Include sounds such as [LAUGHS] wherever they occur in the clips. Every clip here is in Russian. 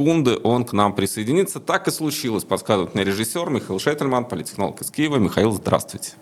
секунды он к нам присоединится. Так и случилось, подсказывает мне режиссер Михаил Шетельман, политтехнолог из Киева. Михаил, здравствуйте.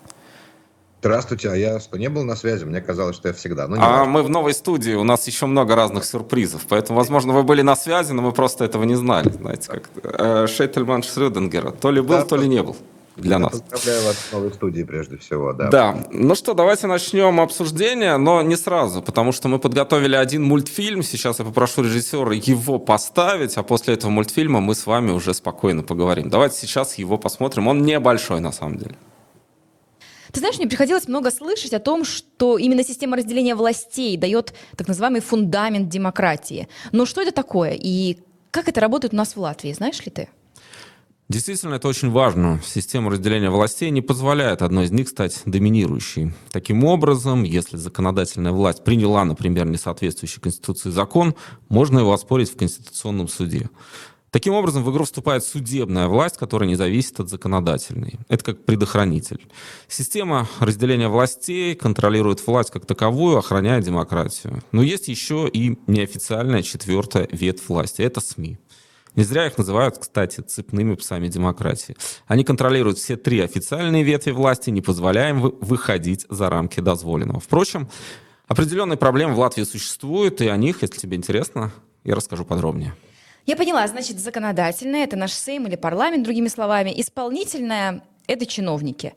Здравствуйте, а я что, не был на связи? Мне казалось, что я всегда. Ну, а важно. мы в новой студии, у нас еще много разных сюрпризов, поэтому, возможно, вы были на связи, но мы просто этого не знали, знаете, как э, Шеттельман Шрёдингера. То ли был, да, то ли не был для я нас. Поздравляю вас в новой студии прежде всего, да. Да. Ну что, давайте начнем обсуждение, но не сразу, потому что мы подготовили один мультфильм. Сейчас я попрошу режиссера его поставить, а после этого мультфильма мы с вами уже спокойно поговорим. Давайте сейчас его посмотрим. Он небольшой на самом деле. Ты знаешь, мне приходилось много слышать о том, что именно система разделения властей дает так называемый фундамент демократии. Но что это такое и как это работает у нас в Латвии, знаешь ли ты? Действительно, это очень важно. Система разделения властей не позволяет одной из них стать доминирующей. Таким образом, если законодательная власть приняла, например, несоответствующий Конституции закон, можно его оспорить в Конституционном суде. Таким образом, в игру вступает судебная власть, которая не зависит от законодательной. Это как предохранитель. Система разделения властей контролирует власть как таковую, охраняя демократию. Но есть еще и неофициальная четвертая ветвь власти. Это СМИ. Не зря их называют, кстати, цепными псами демократии. Они контролируют все три официальные ветви власти, не позволяя им выходить за рамки дозволенного. Впрочем, определенные проблемы в Латвии существуют, и о них, если тебе интересно, я расскажу подробнее. Я поняла, значит, законодательное – это наш Сейм или парламент, другими словами. Исполнительное – это чиновники.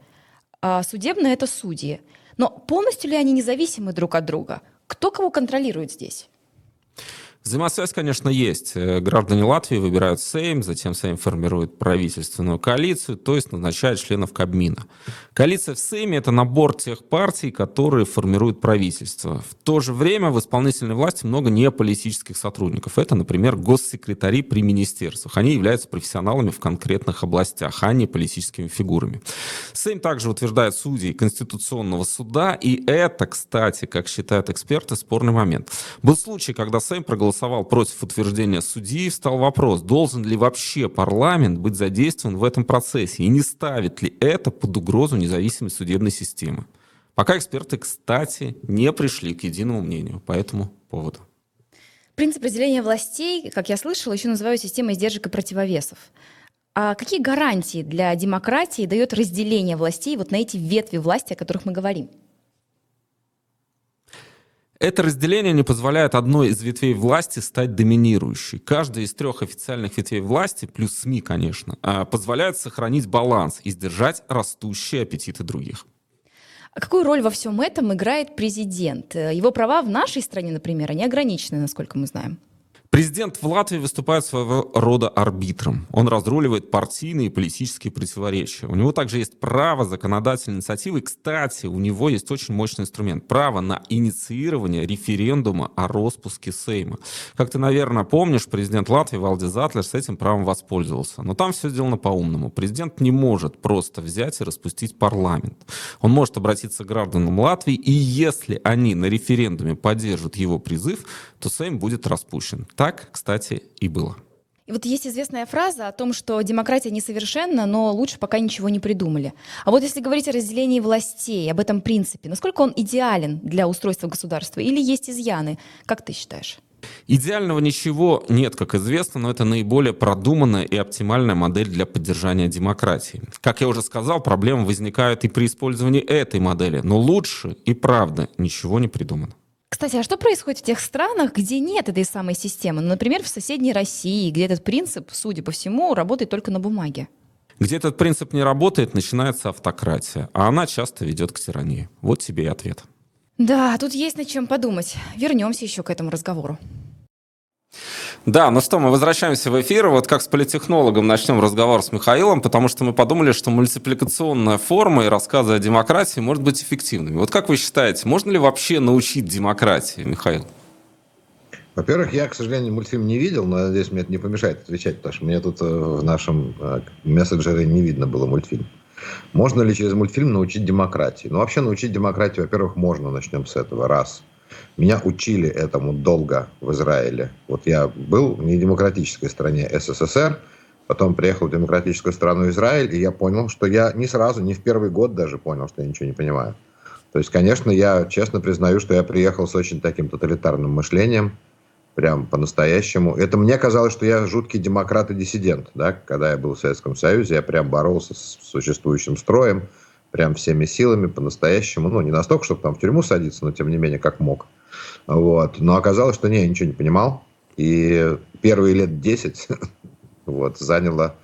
А судебное – это судьи. Но полностью ли они независимы друг от друга? Кто кого контролирует здесь? Взаимосвязь, конечно, есть. Э, граждане Латвии выбирают Сейм, затем Сейм формирует правительственную коалицию, то есть назначает членов Кабмина. Коалиция в Сейме – это набор тех партий, которые формируют правительство. В то же время в исполнительной власти много неполитических сотрудников. Это, например, госсекретари при министерствах. Они являются профессионалами в конкретных областях, а не политическими фигурами. Сейм также утверждает судей Конституционного суда, и это, кстати, как считают эксперты, спорный момент. Был случай, когда Сейм проголосовал проголосовал против утверждения судьи, встал вопрос, должен ли вообще парламент быть задействован в этом процессе и не ставит ли это под угрозу независимой судебной системы. Пока эксперты, кстати, не пришли к единому мнению по этому поводу. Принцип разделения властей, как я слышала, еще называют системой издержек и противовесов. А какие гарантии для демократии дает разделение властей вот на эти ветви власти, о которых мы говорим? Это разделение не позволяет одной из ветвей власти стать доминирующей. Каждая из трех официальных ветвей власти, плюс СМИ, конечно, а, позволяет сохранить баланс и сдержать растущие аппетиты других. А какую роль во всем этом играет президент? Его права в нашей стране, например, они ограничены, насколько мы знаем. Президент в Латвии выступает своего рода арбитром. Он разруливает партийные и политические противоречия. У него также есть право законодательной инициативы. И, кстати, у него есть очень мощный инструмент. Право на инициирование референдума о распуске Сейма. Как ты, наверное, помнишь, президент Латвии Валди Затлер с этим правом воспользовался. Но там все сделано по-умному. Президент не может просто взять и распустить парламент. Он может обратиться к гражданам Латвии, и если они на референдуме поддержат его призыв, то Сейм будет распущен. Так, кстати, и было. И вот есть известная фраза о том, что демократия несовершенна, но лучше пока ничего не придумали. А вот если говорить о разделении властей, об этом принципе, насколько он идеален для устройства государства или есть изъяны? Как ты считаешь? Идеального ничего нет, как известно, но это наиболее продуманная и оптимальная модель для поддержания демократии. Как я уже сказал, проблемы возникают и при использовании этой модели, но лучше и правда ничего не придумано. Кстати, а что происходит в тех странах, где нет этой самой системы? Ну, например, в соседней России, где этот принцип, судя по всему, работает только на бумаге. Где этот принцип не работает, начинается автократия, а она часто ведет к тирании. Вот тебе и ответ. Да, тут есть над чем подумать. Вернемся еще к этому разговору. Да, ну что, мы возвращаемся в эфир. Вот как с политехнологом начнем разговор с Михаилом, потому что мы подумали, что мультипликационная форма и рассказы о демократии может быть эффективными. Вот как вы считаете, можно ли вообще научить демократии, Михаил? Во-первых, я, к сожалению, мультфильм не видел, но надеюсь, мне это не помешает отвечать, потому что мне тут э, в нашем э, мессенджере не видно было мультфильм. Можно ли через мультфильм научить демократии? Ну, вообще научить демократии, во-первых, можно, начнем с этого, раз – меня учили этому долго в Израиле. Вот я был в недемократической стране СССР, потом приехал в демократическую страну Израиль, и я понял, что я не сразу, не в первый год даже понял, что я ничего не понимаю. То есть, конечно, я честно признаю, что я приехал с очень таким тоталитарным мышлением, прям по-настоящему. Это мне казалось, что я жуткий демократ и диссидент, да, когда я был в Советском Союзе, я прям боролся с существующим строем, прям всеми силами, по-настоящему, ну, не настолько, чтобы там в тюрьму садиться, но тем не менее, как мог. Вот. Но оказалось, что не, я ничего не понимал. И первые лет 10 [LAUGHS] вот, заняло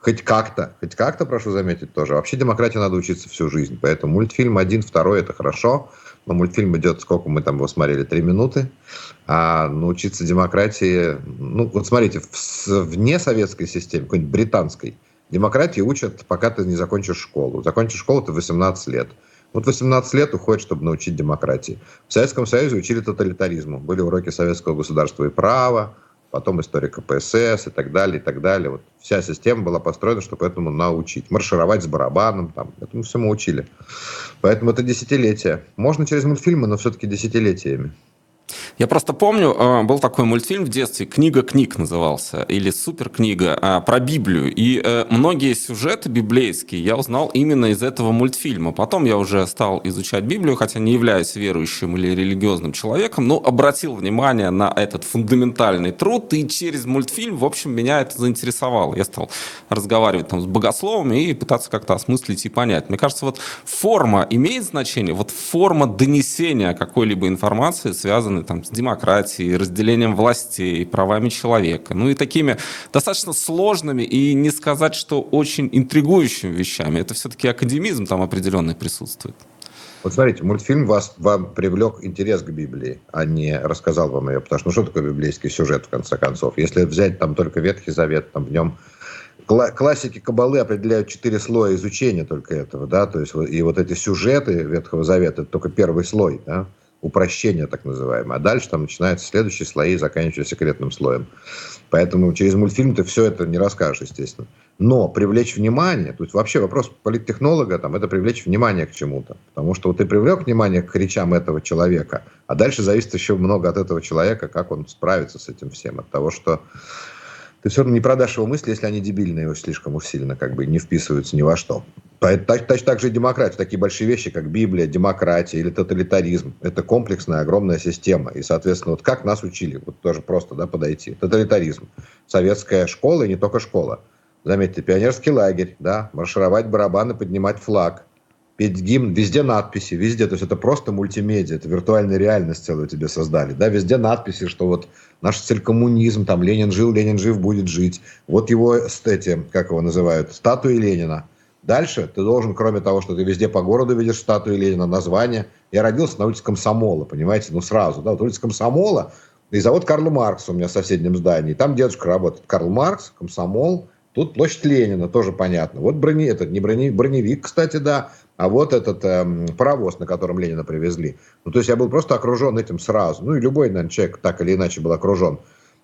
хоть как-то, хоть как-то, прошу заметить, тоже. Вообще демократии надо учиться всю жизнь. Поэтому мультфильм один, второй – это хорошо. Но мультфильм идет, сколько мы там его смотрели, три минуты. А научиться демократии... Ну, вот смотрите, в, вне советской системы, какой-нибудь британской, демократии учат, пока ты не закончишь школу. Закончишь школу ты 18 лет. Вот 18 лет уходит, чтобы научить демократии. В Советском Союзе учили тоталитаризму. Были уроки советского государства и права, потом история КПСС и так далее, и так далее. Вот вся система была построена, чтобы этому научить. Маршировать с барабаном, там, этому всему учили. Поэтому это десятилетия. Можно через мультфильмы, но все-таки десятилетиями. Я просто помню, э, был такой мультфильм в детстве, «Книга книг» назывался, или «Суперкнига», э, про Библию. И э, многие сюжеты библейские я узнал именно из этого мультфильма. Потом я уже стал изучать Библию, хотя не являюсь верующим или религиозным человеком, но обратил внимание на этот фундаментальный труд, и через мультфильм, в общем, меня это заинтересовало. Я стал разговаривать там с богословами и пытаться как-то осмыслить и понять. Мне кажется, вот форма имеет значение, вот форма донесения какой-либо информации, связанной там, демократией, разделением властей, правами человека, ну и такими достаточно сложными и не сказать, что очень интригующими вещами. Это все-таки академизм там определенный присутствует. Вот смотрите, мультфильм вас, вам привлек интерес к Библии, а не рассказал вам ее. Потому что ну что такое библейский сюжет, в конце концов? Если взять там только Ветхий Завет, там в нем классики Кабалы определяют четыре слоя изучения только этого, да, то есть и вот эти сюжеты Ветхого Завета, это только первый слой, да, упрощение так называемое. А дальше там начинаются следующие слои, заканчивая секретным слоем. Поэтому через мультфильм ты все это не расскажешь, естественно. Но привлечь внимание, то есть вообще вопрос политтехнолога, там, это привлечь внимание к чему-то. Потому что вот ты привлек внимание к речам этого человека, а дальше зависит еще много от этого человека, как он справится с этим всем. От того, что ты все равно не продашь его мысли, если они дебильные его слишком уж сильно как бы не вписываются ни во что. Точно так, так же и демократия. Такие большие вещи, как Библия, демократия или тоталитаризм. Это комплексная, огромная система. И, соответственно, вот как нас учили, вот тоже просто да, подойти. Тоталитаризм. Советская школа и не только школа. Заметьте, пионерский лагерь, да, маршировать барабаны, поднимать флаг, петь гимн, везде надписи, везде, то есть это просто мультимедиа, это виртуальная реальность целую тебе создали, да, везде надписи, что вот наш цель коммунизм, там Ленин жил, Ленин жив, будет жить, вот его, эти, как его называют, статуи Ленина. Дальше ты должен, кроме того, что ты везде по городу видишь статуи Ленина, название. Я родился на улице Комсомола, понимаете, ну сразу, да, вот улица Комсомола, и завод Карл Маркс у меня в соседнем здании, там дедушка работает, Карл Маркс, Комсомол, Тут площадь Ленина, тоже понятно. Вот брони, этот не брони, броневик, кстати, да, а вот этот э, паровоз, на котором Ленина привезли. Ну, то есть я был просто окружен этим сразу. Ну, и любой, наверное, человек так или иначе был окружен.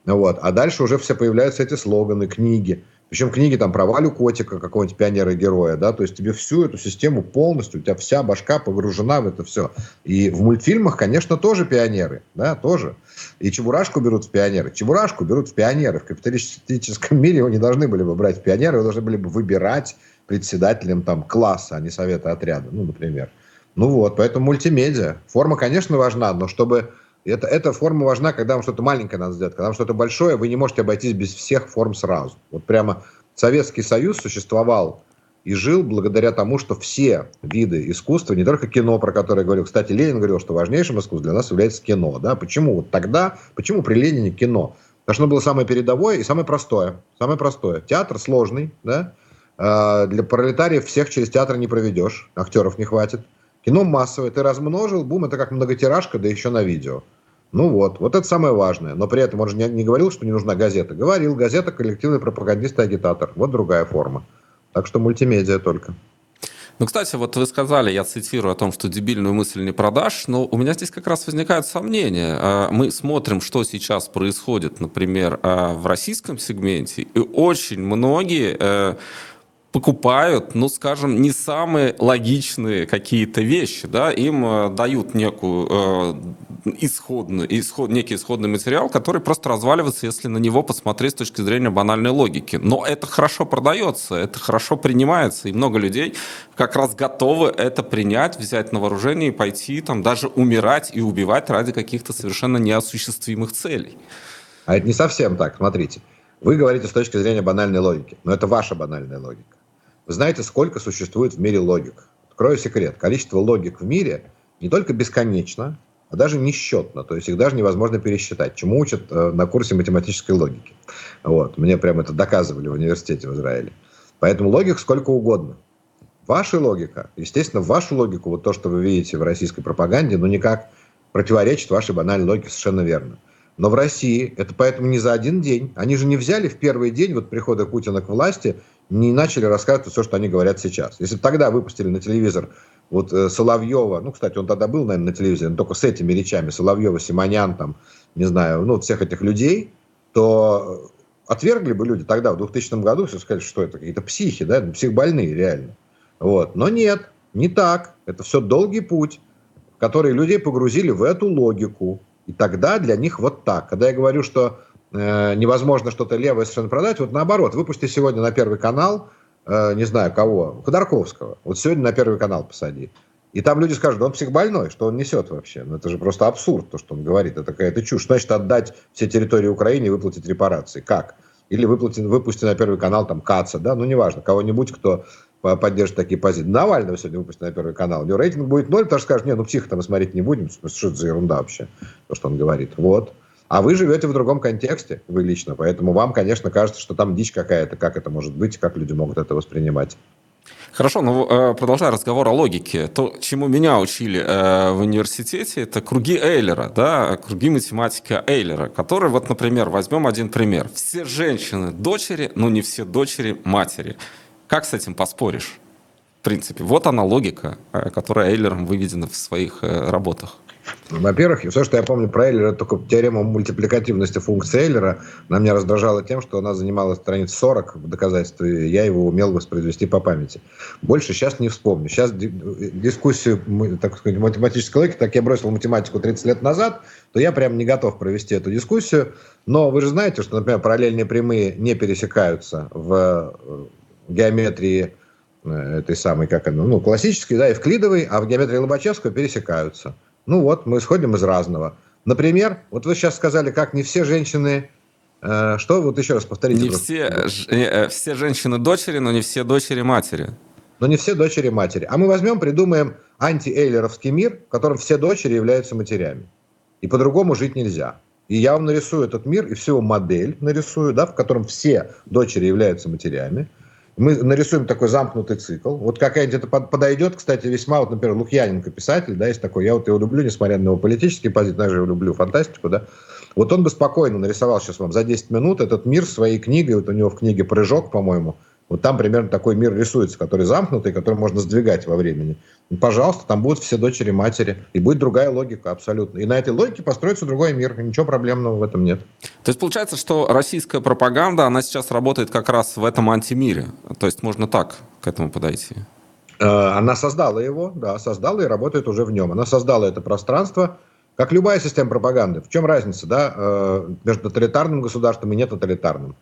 Вот. А дальше уже все появляются эти слоганы, книги. Причем книги там про Валю Котика, какого-нибудь пионера-героя, да, то есть тебе всю эту систему полностью, у тебя вся башка погружена в это все. И в мультфильмах, конечно, тоже пионеры, да, тоже. И Чебурашку берут в пионеры. Чебурашку берут в пионеры. В капиталистическом [LAUGHS] мире его не должны были бы брать в пионеры, его должны были бы выбирать председателем там класса, а не совета отряда, ну, например. Ну вот, поэтому мультимедиа. Форма, конечно, важна, но чтобы это, эта форма важна, когда вам что-то маленькое надо сделать. Когда вам что-то большое, вы не можете обойтись без всех форм сразу. Вот прямо Советский Союз существовал и жил благодаря тому, что все виды искусства, не только кино, про которое я говорил, кстати, Ленин говорил, что важнейшим искусством для нас является кино. Да? Почему вот тогда, почему при Ленине кино? Потому что оно было самое передовое и самое простое. Самое простое. Театр сложный, да? А, для пролетариев всех через театр не проведешь, актеров не хватит. Кино массовое, ты размножил, бум, это как многотиражка, да еще на видео. Ну вот, вот это самое важное. Но при этом он же не, не говорил, что не нужна газета. Говорил, газета коллективный пропагандист и агитатор. Вот другая форма. Так что мультимедиа только. Ну, кстати, вот вы сказали, я цитирую о том, что дебильную мысль не продашь, но у меня здесь как раз возникают сомнения. А, мы смотрим, что сейчас происходит, например, а, в российском сегменте, и очень многие э, покупают, ну, скажем, не самые логичные какие-то вещи, да, им э, дают некую, э, исходный, исход, некий исходный материал, который просто разваливается, если на него посмотреть с точки зрения банальной логики. Но это хорошо продается, это хорошо принимается, и много людей как раз готовы это принять, взять на вооружение и пойти там даже умирать и убивать ради каких-то совершенно неосуществимых целей. А это не совсем так, смотрите. Вы говорите с точки зрения банальной логики, но это ваша банальная логика. Вы знаете, сколько существует в мире логик? Открою секрет. Количество логик в мире не только бесконечно, а даже несчетно. То есть их даже невозможно пересчитать, чему учат э, на курсе математической логики. Вот. Мне прямо это доказывали в университете в Израиле. Поэтому логик сколько угодно. Ваша логика, естественно, вашу логику, вот то, что вы видите в российской пропаганде, ну никак противоречит вашей банальной логике совершенно верно. Но в России это поэтому не за один день. Они же не взяли в первый день вот прихода Путина к власти, не начали рассказывать все, что они говорят сейчас. Если бы тогда выпустили на телевизор вот э, Соловьева, ну, кстати, он тогда был, наверное, на телевизоре, но только с этими речами, Соловьева, Симонян, там, не знаю, ну, всех этих людей, то отвергли бы люди тогда, в 2000 году, все сказали, что это какие-то психи, да, психбольные реально. Вот. Но нет, не так. Это все долгий путь, который людей погрузили в эту логику. И тогда для них вот так. Когда я говорю, что невозможно что-то левое совершенно продать, вот наоборот, выпусти сегодня на Первый канал, э, не знаю кого, Ходорковского, вот сегодня на Первый канал посади. И там люди скажут, он психбольной, что он несет вообще. Ну, это же просто абсурд, то, что он говорит. Это какая-то чушь. Значит, отдать все территории Украине и выплатить репарации. Как? Или выплати, выпусти на Первый канал там Каца, да, ну неважно, кого-нибудь, кто поддержит такие позиции. Навального сегодня выпустили на Первый канал. У него рейтинг будет ноль, потому что скажут, не, ну психа-то мы смотреть не будем. Что это за ерунда вообще, то, что он говорит. Вот. А вы живете в другом контексте, вы лично, поэтому вам, конечно, кажется, что там дичь какая-то, как это может быть, как люди могут это воспринимать. Хорошо, ну э, продолжая разговор о логике, то, чему меня учили э, в университете, это круги Эйлера, да, круги математика Эйлера, который, вот, например, возьмем один пример. Все женщины дочери, но не все дочери матери. Как с этим поспоришь? В принципе, вот она логика, э, которая Эйлером выведена в своих работах. Во-первых, все, что я помню про Эйлера, это только теорема мультипликативности функции Эйлера. Она меня раздражала тем, что она занимала страниц 40 в доказательстве, и я его умел воспроизвести по памяти. Больше сейчас не вспомню. Сейчас дискуссию, так сказать, математической логики, так я бросил математику 30 лет назад, то я прям не готов провести эту дискуссию. Но вы же знаете, что, например, параллельные прямые не пересекаются в э, геометрии э, этой самой, как она, ну, классической, да, евклидовой, а в геометрии Лобачевского пересекаются. Ну вот, мы исходим из разного. Например, вот вы сейчас сказали, как не все женщины... Э, что? Вот еще раз повторите. Не все, ж, э, все женщины дочери, но не все дочери матери. Но не все дочери матери. А мы возьмем, придумаем анти-эйлеровский мир, в котором все дочери являются матерями. И по-другому жить нельзя. И я вам нарисую этот мир и всю модель нарисую, да, в котором все дочери являются матерями мы нарисуем такой замкнутый цикл. Вот какая-нибудь это подойдет, кстати, весьма, вот, например, Лукьяненко, писатель, да, есть такой, я вот его люблю, несмотря на его политические позиции, даже его люблю фантастику, да, вот он бы спокойно нарисовал сейчас вам за 10 минут этот мир своей книгой, вот у него в книге «Прыжок», по-моему, вот там примерно такой мир рисуется, который замкнутый, который можно сдвигать во времени. Ну, пожалуйста, там будут все дочери матери, и будет другая логика абсолютно. И на этой логике построится другой мир, и ничего проблемного в этом нет. То есть получается, что российская пропаганда, она сейчас работает как раз в этом антимире. То есть можно так к этому подойти. Э, она создала его, да, создала и работает уже в нем. Она создала это пространство, как любая система пропаганды. В чем разница, да, э, между тоталитарным государством и нетоталитарным?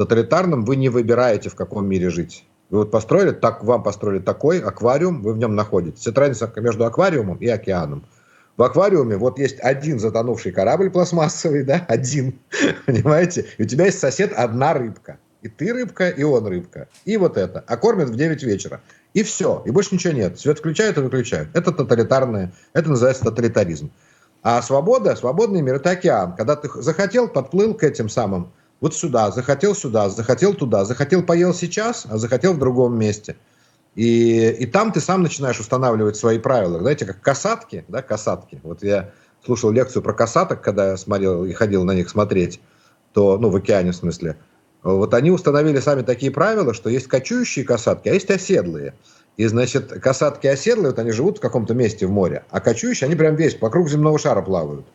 Тоталитарном вы не выбираете, в каком мире жить. Вы вот построили, так, вам построили такой аквариум, вы в нем находитесь. Это разница между аквариумом и океаном. В аквариуме вот есть один затонувший корабль пластмассовый, да, [LAUGHS] один, понимаете? И у тебя есть сосед одна рыбка. И ты рыбка, и он рыбка. И вот это. А кормят в 9 вечера. И все. И больше ничего нет. Свет включают и выключают. Это тоталитарное. Это называется тоталитаризм. А свобода, свободный мир – это океан. Когда ты захотел, подплыл к этим самым вот сюда, захотел сюда, захотел туда, захотел поел сейчас, а захотел в другом месте. И, и там ты сам начинаешь устанавливать свои правила. Знаете, как касатки, да, касатки. Вот я слушал лекцию про касаток, когда я смотрел и ходил на них смотреть, то, ну, в океане в смысле. Вот они установили сами такие правила, что есть кочующие касатки, а есть оседлые. И, значит, касатки оседлые, вот они живут в каком-то месте в море, а кочующие, они прям весь вокруг земного шара плавают.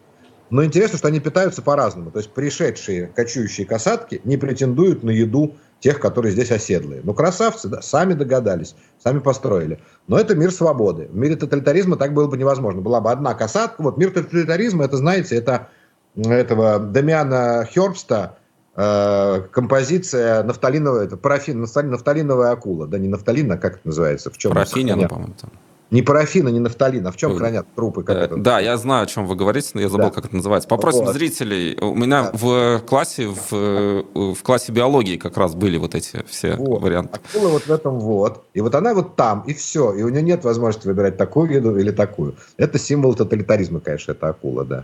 Но интересно, что они питаются по-разному. То есть пришедшие кочующие касатки не претендуют на еду тех, которые здесь оседлые. Ну, красавцы, да, сами догадались, сами построили. Но это мир свободы. В мире тоталитаризма так было бы невозможно. Была бы одна касатка. Вот мир тоталитаризма, это, знаете, это этого Дамиана Хербста, э, композиция нафталиновая, это парафин, нафталиновая акула, да не нафталин, а как это называется? В чем Парафинина, по-моему, там. Не парафина, не нафталина. В чем хранят трупы? Как Э, это? Да, я знаю, о чем вы говорите, но я забыл, Да. как это называется. Попросим Вот. зрителей. У меня Да. в классе, в, э, в классе биологии как раз были вот эти все Вот. варианты. Акула вот в этом вот. И вот она вот там, и все. И у нее нет возможности выбирать такую еду или такую. Это символ тоталитаризма, конечно, это акула, да.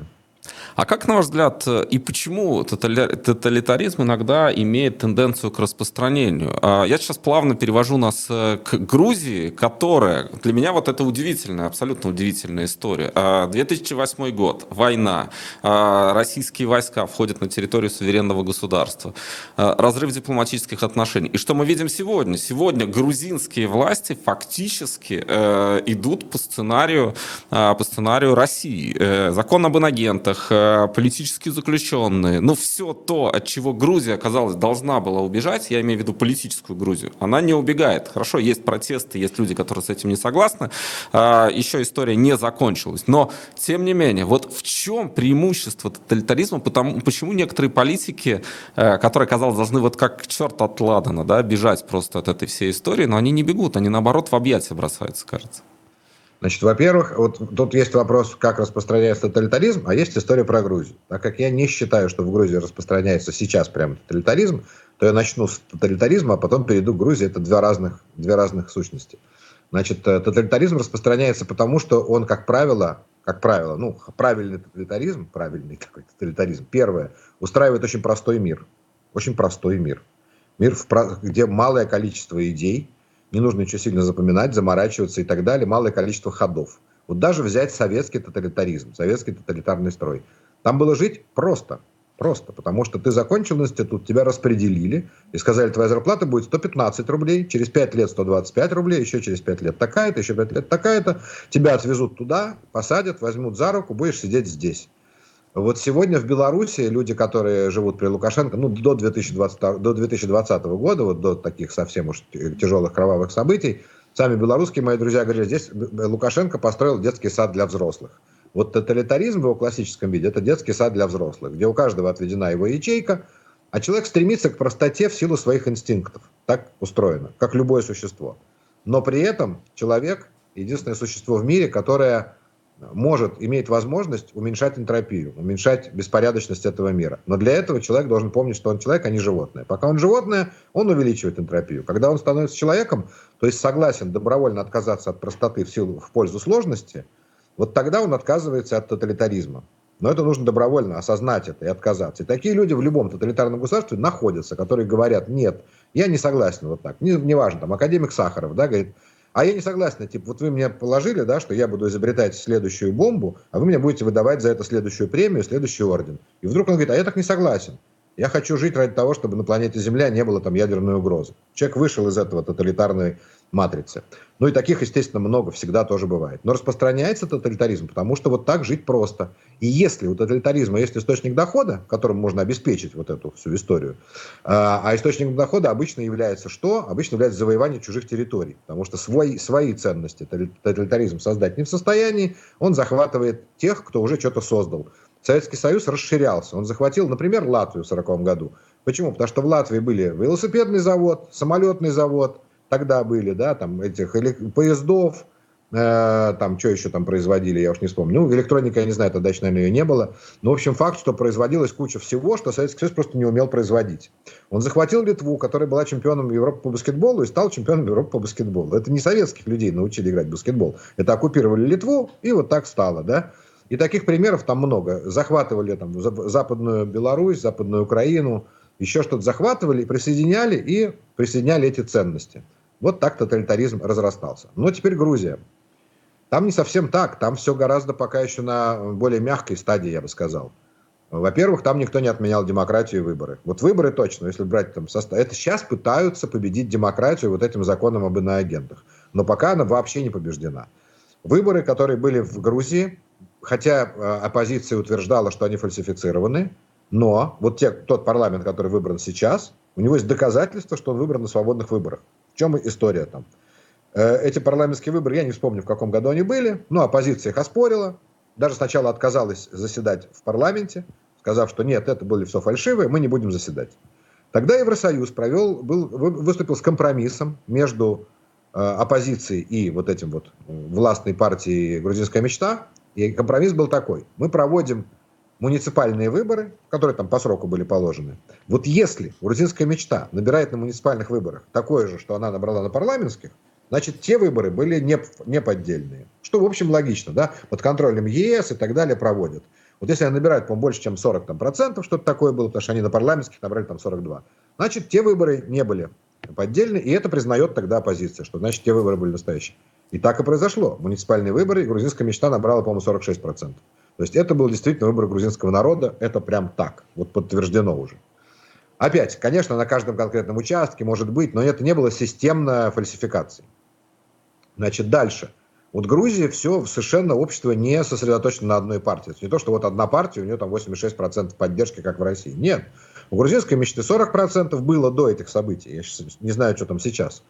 А как, на ваш взгляд, э, и почему тоталитаризм иногда имеет тенденцию к распространению? А, Я сейчас плавно перевожу нас э, к Грузии, которая, для меня вот это удивительная, абсолютно удивительная история. А, 2008 год, война, а, российские войска входят на территорию суверенного государства, а, разрыв дипломатических отношений. И что мы видим сегодня? Сегодня грузинские власти фактически э, идут по сценарию, по сценарию России. Закон об инагентах, политические заключенные, ну все то, от чего Грузия, казалось, должна была убежать, я имею в виду политическую Грузию, она не убегает. Хорошо, есть протесты, есть люди, которые с этим не согласны, А, еще история не закончилась. Но, тем не менее, вот в чем преимущество тоталитаризма, потому, почему некоторые политики, э, которые, казалось, должны вот как черт от ладана, да, бежать просто от этой всей истории, но они не бегут, они наоборот в объятия бросаются, кажется. Значит, во-первых, вот тут есть вопрос, как распространяется тоталитаризм, а есть история про Грузию. Так как я не считаю, что в Грузии распространяется сейчас прям тоталитаризм, то я начну с тоталитаризма, а потом перейду к Грузии. Это две разных, две разных сущности. Значит, э, тоталитаризм распространяется потому, что он, как правило, как правило, ну, правильный тоталитаризм, правильный такой тоталитаризм, первое, устраивает очень простой мир. Очень простой мир. Мир, где малое количество идей, не нужно ничего сильно запоминать, заморачиваться и так далее, малое количество ходов. Вот даже взять советский тоталитаризм, советский тоталитарный строй. Там было жить просто. Просто, потому что ты закончил институт, тебя распределили и сказали, твоя зарплата будет 115 рублей, через 5 лет 125 рублей, еще через 5 лет такая-то, еще 5 лет такая-то. Тебя отвезут туда, посадят, возьмут за руку, будешь сидеть здесь. Вот сегодня в Беларуси люди, которые живут при Лукашенко, ну, до 2020, до 2020 года, вот до таких совсем уж тяжелых кровавых событий, сами белорусские мои друзья говорили, здесь Лукашенко построил детский сад для взрослых. Вот тоталитаризм в его классическом виде – это детский сад для взрослых, где у каждого отведена его ячейка, а человек стремится к простоте в силу своих инстинктов. Так устроено, как любое существо. Но при этом человек – единственное существо в мире, которое может, имеет возможность уменьшать энтропию, уменьшать беспорядочность этого мира. Но для этого человек должен помнить, что он человек, а не животное. Пока он животное, он увеличивает энтропию. Когда он становится человеком, то есть согласен добровольно отказаться от простоты в силу в пользу сложности, вот тогда он отказывается от тоталитаризма. Но это нужно добровольно осознать это и отказаться. И такие люди в любом тоталитарном государстве находятся, которые говорят, нет, я не согласен вот так. Не, неважно, там академик Сахаров, да, говорит, а я не согласен, типа, вот вы мне положили, да, что я буду изобретать следующую бомбу, а вы мне будете выдавать за это следующую премию, следующий орден. И вдруг он говорит, а я так не согласен. Я хочу жить ради того, чтобы на планете Земля не было там ядерной угрозы. Человек вышел из этого тоталитарной матрицы. Ну и таких, естественно, много, всегда тоже бывает. Но распространяется тоталитаризм, потому что вот так жить просто. И если у тоталитаризма есть источник дохода, которым можно обеспечить вот эту всю историю, а источником дохода обычно является что? Обычно является завоевание чужих территорий. Потому что свои, свои ценности тоталитаризм создать не в состоянии, он захватывает тех, кто уже что-то создал. Советский Союз расширялся. Он захватил, например, Латвию в 1940 году. Почему? Потому что в Латвии были велосипедный завод, самолетный завод, тогда были, да, там этих поездов, э, там что еще там производили, я уж не вспомню. Ну, электроника, я не знаю, тогда еще, наверное, ее не было. Но, в общем, факт, что производилась куча всего, что Советский Союз просто не умел производить. Он захватил Литву, которая была чемпионом Европы по баскетболу, и стал чемпионом Европы по баскетболу. Это не советских людей научили играть в баскетбол. Это оккупировали Литву, и вот так стало, да. И таких примеров там много. Захватывали там Западную Беларусь, Западную Украину, еще что-то захватывали, присоединяли и присоединяли эти ценности. Вот так тоталитаризм разрастался. Но теперь Грузия. Там не совсем так. Там все гораздо пока еще на более мягкой стадии, я бы сказал. Во-первых, там никто не отменял демократию и выборы. Вот выборы точно, если брать там состав. Это сейчас пытаются победить демократию вот этим законом об иноагентах. Но пока она вообще не побеждена. Выборы, которые были в Грузии, хотя оппозиция утверждала, что они фальсифицированы, но вот те, тот парламент, который выбран сейчас, У него есть доказательства, что он выбран на свободных выборах. В чем история там? Э, эти парламентские выборы, я не вспомню, в каком году они были, но оппозиция их оспорила, даже сначала отказалась заседать в парламенте, сказав, что нет, это были все фальшивые, мы не будем заседать. Тогда Евросоюз провел, был, выступил с компромиссом между э, оппозицией и вот этим вот властной партией «Грузинская мечта». И компромисс был такой. Мы проводим муниципальные выборы, которые там по сроку были положены. Вот если грузинская мечта набирает на муниципальных выборах такое же, что она набрала на парламентских, значит, те выборы были не, не поддельные. Что, в общем, логично, да? Под контролем ЕС и так далее проводят. Вот если они набирают, по больше, чем 40 там, процентов, что-то такое было, потому что они на парламентских набрали там 42, значит, те выборы не были поддельные, и это признает тогда оппозиция, что значит, те выборы были настоящие. И так и произошло. Муниципальные выборы, и грузинская мечта набрала, по-моему, 46 процентов. То есть это был действительно выбор грузинского народа, это прям так, вот подтверждено уже. Опять, конечно, на каждом конкретном участке может быть, но это не было системной фальсификацией. Значит, дальше. Вот Грузия все, совершенно общество не сосредоточено на одной партии. Это не то, что вот одна партия, у нее там 86% поддержки, как в России. Нет. У грузинской мечты 40% было до этих событий. Я не знаю, что там сейчас.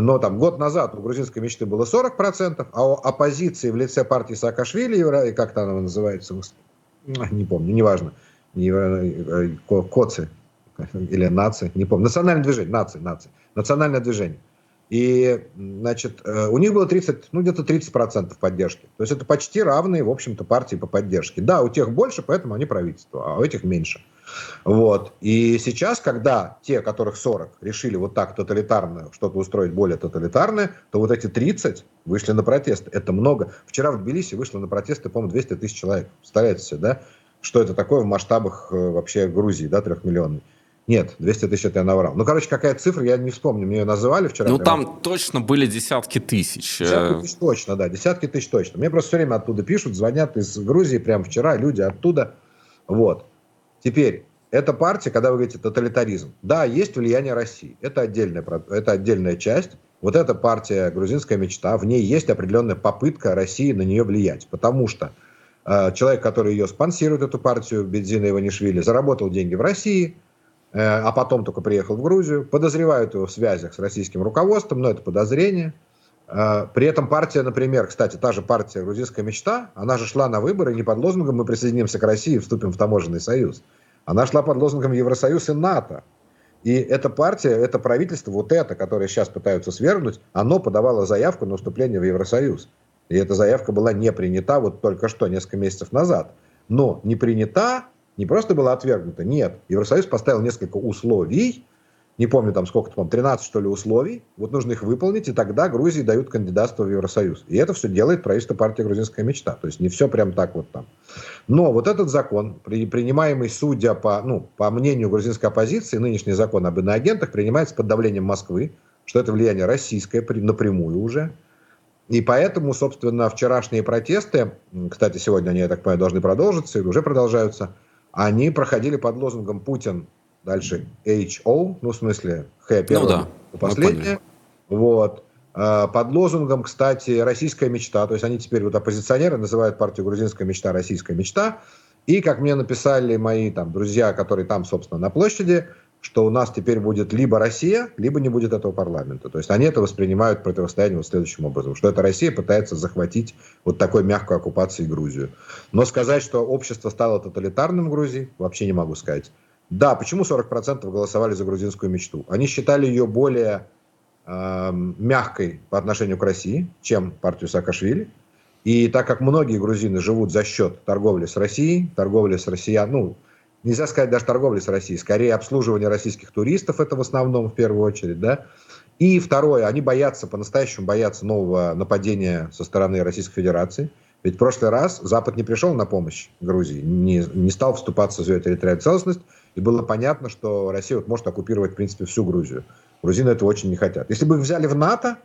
Но там год назад у грузинской мечты было 40%, а у оппозиции в лице партии Саакашвили, как там она называется, не помню, неважно, э, Коцы или нации, не помню, национальное движение, нации, нации, национальное движение – и, значит, э, у них было 30, ну, где-то 30% поддержки. То есть это почти равные, в общем-то, партии по поддержке. Да, у тех больше, поэтому они правительство, а у этих меньше. Вот. И сейчас, когда те, которых 40, решили вот так тоталитарно что-то устроить более тоталитарное, то вот эти 30 вышли на протесты. Это много. Вчера в Тбилиси вышло на протесты, по-моему, 200 тысяч человек. Представляете себе, да? Что это такое в масштабах э, вообще Грузии, да, трехмиллионной. Нет, 200 тысяч это я наврал. Ну, короче, какая цифра, я не вспомню. Мне ее называли вчера. Ну, там раз. точно были десятки тысяч. Десятки тысяч точно, да, десятки тысяч точно. Мне просто все время оттуда пишут, звонят из Грузии, прямо вчера, люди оттуда. Вот. Теперь, эта партия, когда вы говорите тоталитаризм, да, есть влияние России. Это отдельная, это отдельная часть. Вот эта партия «Грузинская мечта», в ней есть определенная попытка России на нее влиять. Потому что э, человек, который ее спонсирует, эту партию, Бензина Иванишвили, заработал деньги в России – Э, а потом только приехал в Грузию. Подозревают его в связях с российским руководством, но это подозрение. Э, при этом партия, например, кстати, та же партия «Грузинская мечта», она же шла на выборы не под лозунгом «мы присоединимся к России и вступим в таможенный союз». Она шла под лозунгом Евросоюз и НАТО. И эта партия, это правительство, вот это, которое сейчас пытаются свергнуть, оно подавало заявку на вступление в Евросоюз. И эта заявка была не принята вот только что, несколько месяцев назад. Но не принята не просто была отвергнута, нет. Евросоюз поставил несколько условий, не помню там сколько там, 13 что ли условий, вот нужно их выполнить, и тогда Грузии дают кандидатство в Евросоюз. И это все делает правительство партии «Грузинская мечта». То есть не все прям так вот там. Но вот этот закон, при, принимаемый судя по, ну, по мнению грузинской оппозиции, нынешний закон об иноагентах принимается под давлением Москвы, что это влияние российское напрямую уже. И поэтому, собственно, вчерашние протесты, кстати, сегодня они, я так понимаю, должны продолжиться или уже продолжаются – они проходили под лозунгом Путин, дальше HO, ну, в смысле, Х первое, ну, да. последнее. Вот. А, под лозунгом, кстати, «Российская мечта». То есть они теперь, вот оппозиционеры, называют партию «Грузинская мечта» «Российская мечта». И, как мне написали мои там друзья, которые там, собственно, на площади, что у нас теперь будет либо Россия, либо не будет этого парламента. То есть они это воспринимают противостояние вот следующим образом, что эта Россия пытается захватить вот такой мягкой оккупацией Грузию. Но сказать, что общество стало тоталитарным в Грузии, вообще не могу сказать. Да, почему 40% голосовали за грузинскую мечту? Они считали ее более э, мягкой по отношению к России, чем партию Саакашвили. И так как многие грузины живут за счет торговли с Россией, торговли с россиян, ну, нельзя сказать даже торговли с Россией, скорее обслуживание российских туристов, это в основном в первую очередь, да. И второе, они боятся, по-настоящему боятся нового нападения со стороны Российской Федерации. Ведь в прошлый раз Запад не пришел на помощь Грузии, не, не стал вступаться за ее территориальную целостность, и было понятно, что Россия вот может оккупировать, в принципе, всю Грузию. Грузины этого очень не хотят. Если бы их взяли в НАТО,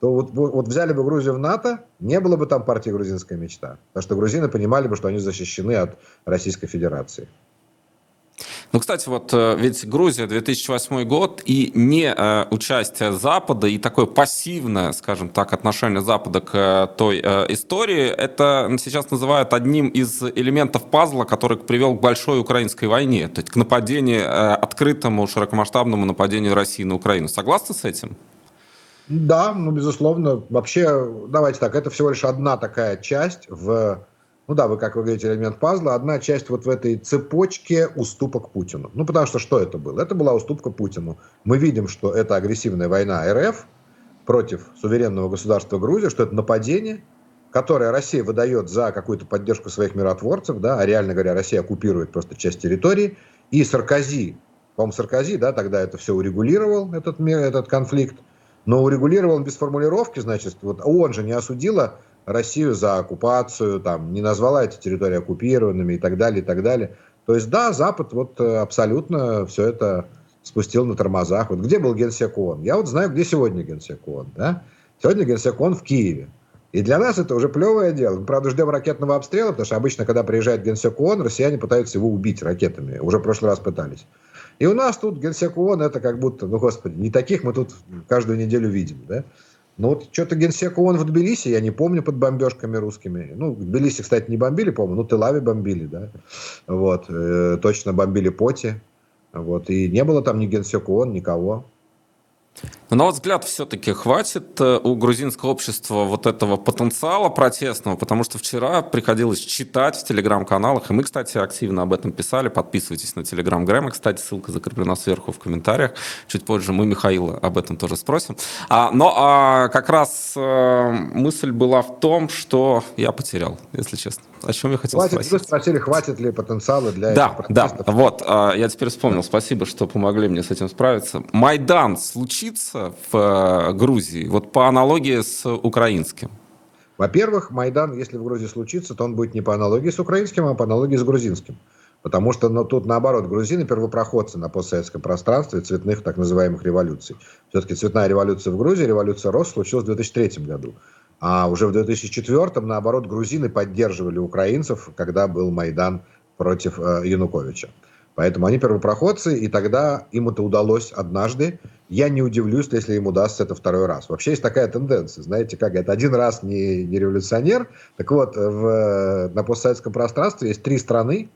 то вот, вот взяли бы Грузию в НАТО, не было бы там партии «Грузинская мечта». Потому что грузины понимали бы, что они защищены от Российской Федерации. Ну, кстати, вот э, ведь Грузия 2008 год и не э, участие Запада и такое пассивное, скажем так, отношение Запада к э, той истории, это сейчас называют одним из элементов пазла, который привел к большой украинской войне, то есть к нападению, открытому, широкомасштабному нападению России на Украину. Согласны с этим? Да, ну, безусловно. Вообще, давайте так, это всего лишь одна такая часть в ну да, вы, как вы говорите, элемент пазла, одна часть вот в этой цепочке уступок Путину. Ну, потому что что это было? Это была уступка Путину. Мы видим, что это агрессивная война РФ против суверенного государства Грузия, что это нападение, которое Россия выдает за какую-то поддержку своих миротворцев, да, а реально говоря, Россия оккупирует просто часть территории, и Саркози, по-моему, Саркози, да, тогда это все урегулировал, этот, этот конфликт, но урегулировал он без формулировки, значит, вот ООН же не осудила Россию за оккупацию, там, не назвала эти территории оккупированными и так далее, и так далее. То есть, да, Запад вот э, абсолютно все это спустил на тормозах. Вот где был генсек ООН? Я вот знаю, где сегодня генсек ООН. Да? Сегодня генсек ООН в Киеве. И для нас это уже плевое дело. Мы, правда, ждем ракетного обстрела, потому что обычно, когда приезжает генсек ООН, россияне пытаются его убить ракетами. Уже в прошлый раз пытались. И у нас тут генсек ООН, это как будто, ну, господи, не таких мы тут каждую неделю видим, да? Ну вот что-то генсек ООН в Тбилиси, я не помню, под бомбежками русскими. Ну, в Тбилиси, кстати, не бомбили, по-моему, ну, Телави бомбили, да. Вот, э, точно бомбили Поти. Вот, и не было там ни генсек ООН, никого. Но, на ваш взгляд, все-таки хватит э, у грузинского общества вот этого потенциала протестного, потому что вчера приходилось читать в телеграм-каналах, и мы, кстати, активно об этом писали, подписывайтесь на телеграм Грэма, кстати, ссылка закреплена сверху в комментариях, чуть позже мы Михаила об этом тоже спросим. А, но а, как раз а, мысль была в том, что я потерял, если честно. О чем я хотел хватит, спросить? Вы спросили, хватит ли потенциала для да, этих протестов? Да, вот, а, я теперь вспомнил, спасибо, что помогли мне с этим справиться. Майдан случится в э, Грузии, вот по аналогии с украинским? Во-первых, Майдан, если в Грузии случится, то он будет не по аналогии с украинским, а по аналогии с грузинским. Потому что ну, тут наоборот, грузины первопроходцы на постсоветском пространстве цветных так называемых революций. Все-таки цветная революция в Грузии, революция РОС случилась в 2003 году. А уже в 2004 наоборот, грузины поддерживали украинцев, когда был Майдан против э, Януковича. Поэтому они первопроходцы, и тогда им это удалось однажды. Я не удивлюсь, если им удастся это второй раз. Вообще есть такая тенденция, знаете, как это один раз не, не революционер. Так вот, в, на постсоветском пространстве есть три страны,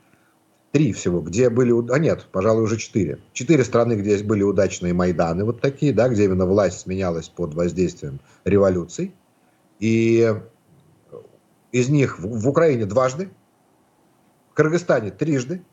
три всего, где были, а нет, пожалуй, уже четыре. Четыре страны, где были удачные Майданы вот такие, да, где именно власть сменялась под воздействием революций. И из них в, в Украине дважды, в Кыргызстане трижды,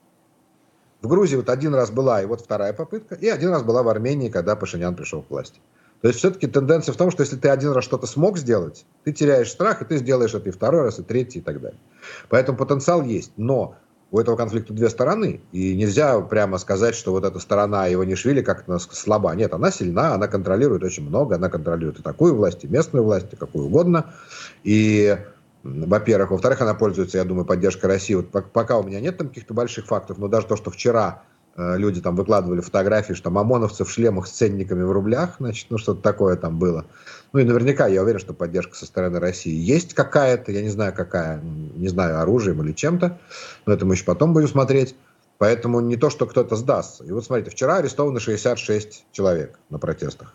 в Грузии вот один раз была, и вот вторая попытка, и один раз была в Армении, когда Пашинян пришел к власти. То есть все-таки тенденция в том, что если ты один раз что-то смог сделать, ты теряешь страх, и ты сделаешь это и второй раз, и третий, и так далее. Поэтому потенциал есть. Но у этого конфликта две стороны, и нельзя прямо сказать, что вот эта сторона Иванишвили как-то слаба. Нет, она сильна, она контролирует очень много, она контролирует и такую власть, и местную власть, и какую угодно. И во-первых. Во-вторых, она пользуется, я думаю, поддержкой России. Вот пока у меня нет там каких-то больших фактов, но даже то, что вчера люди там выкладывали фотографии, что ОМОНовцы в шлемах с ценниками в рублях, значит, ну что-то такое там было. Ну и наверняка я уверен, что поддержка со стороны России есть какая-то, я не знаю какая, не знаю, оружием или чем-то, но это мы еще потом будем смотреть. Поэтому не то, что кто-то сдастся. И вот смотрите, вчера арестовано 66 человек на протестах.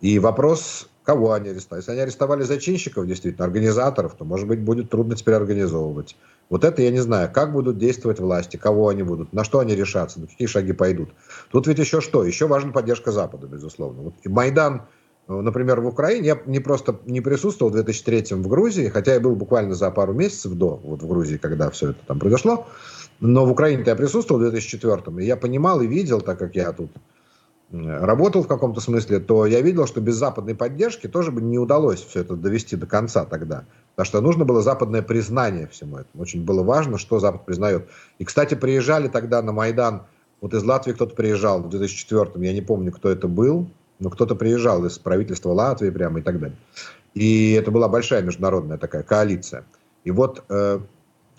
И вопрос, кого они арестовали. Если они арестовали зачинщиков, действительно, организаторов, то, может быть, будет трудно теперь организовывать. Вот это я не знаю, как будут действовать власти, кого они будут, на что они решатся, на какие шаги пойдут. Тут ведь еще что? Еще важна поддержка Запада, безусловно. Вот Майдан, например, в Украине, я не просто не присутствовал в 2003 в Грузии, хотя я был буквально за пару месяцев до, вот в Грузии, когда все это там произошло, но в Украине я присутствовал в 2004 и я понимал и видел, так как я тут работал в каком-то смысле, то я видел, что без западной поддержки тоже бы не удалось все это довести до конца тогда. Потому что нужно было западное признание всему этому. Очень было важно, что Запад признает. И, кстати, приезжали тогда на Майдан, вот из Латвии кто-то приезжал в 2004 я не помню, кто это был, но кто-то приезжал из правительства Латвии прямо и так далее. И это была большая международная такая коалиция. И вот э,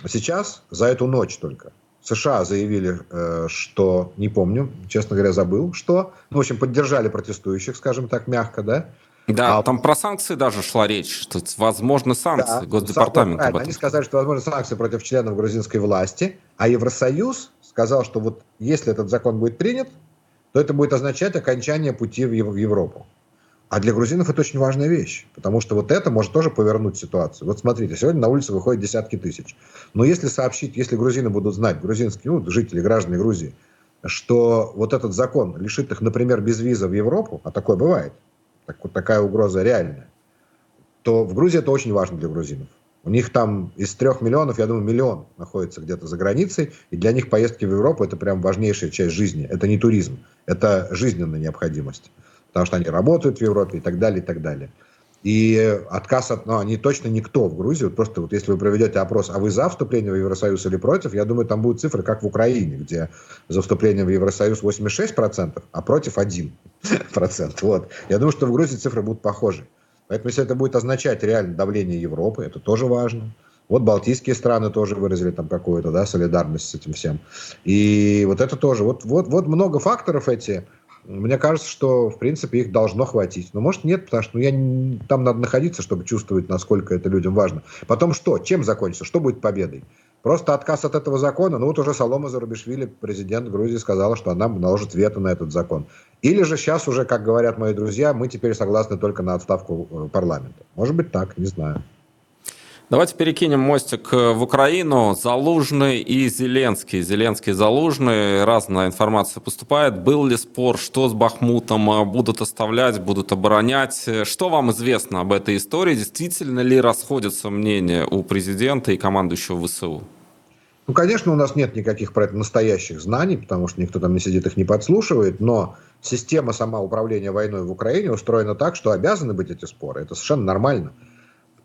сейчас, за эту ночь только, США заявили, э, что, не помню, честно говоря, забыл, что, ну, в общем, поддержали протестующих, скажем так, мягко, да? Да, а, там про санкции даже шла речь, что возможны санкции, да, Госдепартамент этом. Они сказали, что возможны санкции против членов грузинской власти, а Евросоюз сказал, что вот если этот закон будет принят, то это будет означать окончание пути в Европу. А для грузинов это очень важная вещь, потому что вот это может тоже повернуть ситуацию. Вот смотрите, сегодня на улице выходят десятки тысяч. Но если сообщить, если грузины будут знать, грузинские ну, жители, граждане Грузии, что вот этот закон лишит их, например, без виза в Европу, а такое бывает, так, вот такая угроза реальная, то в Грузии это очень важно для грузинов. У них там из трех миллионов, я думаю, миллион находится где-то за границей, и для них поездки в Европу это прям важнейшая часть жизни. Это не туризм, это жизненная необходимость потому что они работают в Европе и так далее, и так далее. И отказ от... Ну, они точно никто в Грузии. Вот просто вот если вы проведете опрос, а вы за вступление в Евросоюз или против, я думаю, там будут цифры, как в Украине, где за вступление в Евросоюз 86%, а против 1%. [LAUGHS] Вот. Я думаю, что в Грузии цифры будут похожи. Поэтому если это будет означать реально давление Европы, это тоже важно. Вот балтийские страны тоже выразили там какую-то да, солидарность с этим всем. И вот это тоже. Вот, вот, вот много факторов эти, мне кажется, что, в принципе, их должно хватить. Но, может, нет, потому что ну, я, там надо находиться, чтобы чувствовать, насколько это людям важно. Потом что? Чем закончится? Что будет победой? Просто отказ от этого закона? Ну, вот уже Солома Зарубишвили, президент Грузии, сказала, что она наложит вето на этот закон. Или же сейчас уже, как говорят мои друзья, мы теперь согласны только на отставку э, парламента. Может быть так, не знаю. Давайте перекинем мостик э, в Украину. Залужный и Зеленский. Зеленский Залужный. Разная информация поступает. Был ли спор, что с Бахмутом э, будут оставлять, будут оборонять? Что вам известно об этой истории? Действительно ли расходятся мнения у президента и командующего ВСУ? Ну, конечно, у нас нет никаких про это настоящих знаний, потому что никто там не сидит, их не подслушивает, но система сама управления войной в Украине устроена так, что обязаны быть эти споры. Это совершенно нормально.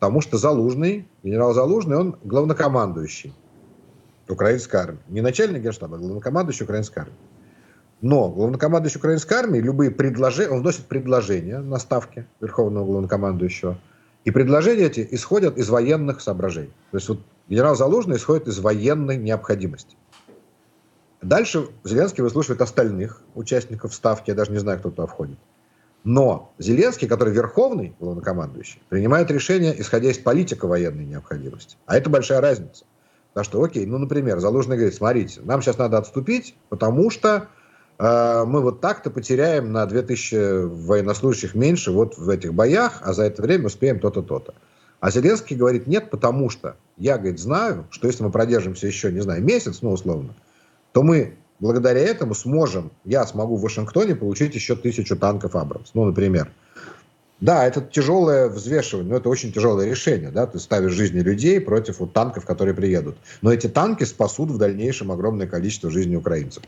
Потому что Залужный, генерал Залужный, он главнокомандующий украинской армии. Не начальник генштаба, а главнокомандующий украинской армии. Но главнокомандующий украинской армии любые предложения, он вносит предложения на ставке верховного главнокомандующего. И предложения эти исходят из военных соображений. То есть вот генерал Залужный исходит из военной необходимости. Дальше Зеленский выслушивает остальных участников ставки. Я даже не знаю, кто туда входит. Но Зеленский, который верховный главнокомандующий, принимает решение, исходя из политика военной необходимости. А это большая разница. Потому что, окей, ну, например, Залужный говорит, смотрите, нам сейчас надо отступить, потому что э, мы вот так-то потеряем на 2000 военнослужащих меньше вот в этих боях, а за это время успеем то-то, то-то. А Зеленский говорит, нет, потому что я, говорит, знаю, что если мы продержимся еще, не знаю, месяц, ну, условно, то мы благодаря этому сможем, я смогу в Вашингтоне получить еще тысячу танков Абрамс, ну, например. Да, это тяжелое взвешивание, но это очень тяжелое решение, да, ты ставишь жизни людей против вот танков, которые приедут. Но эти танки спасут в дальнейшем огромное количество жизней украинцев.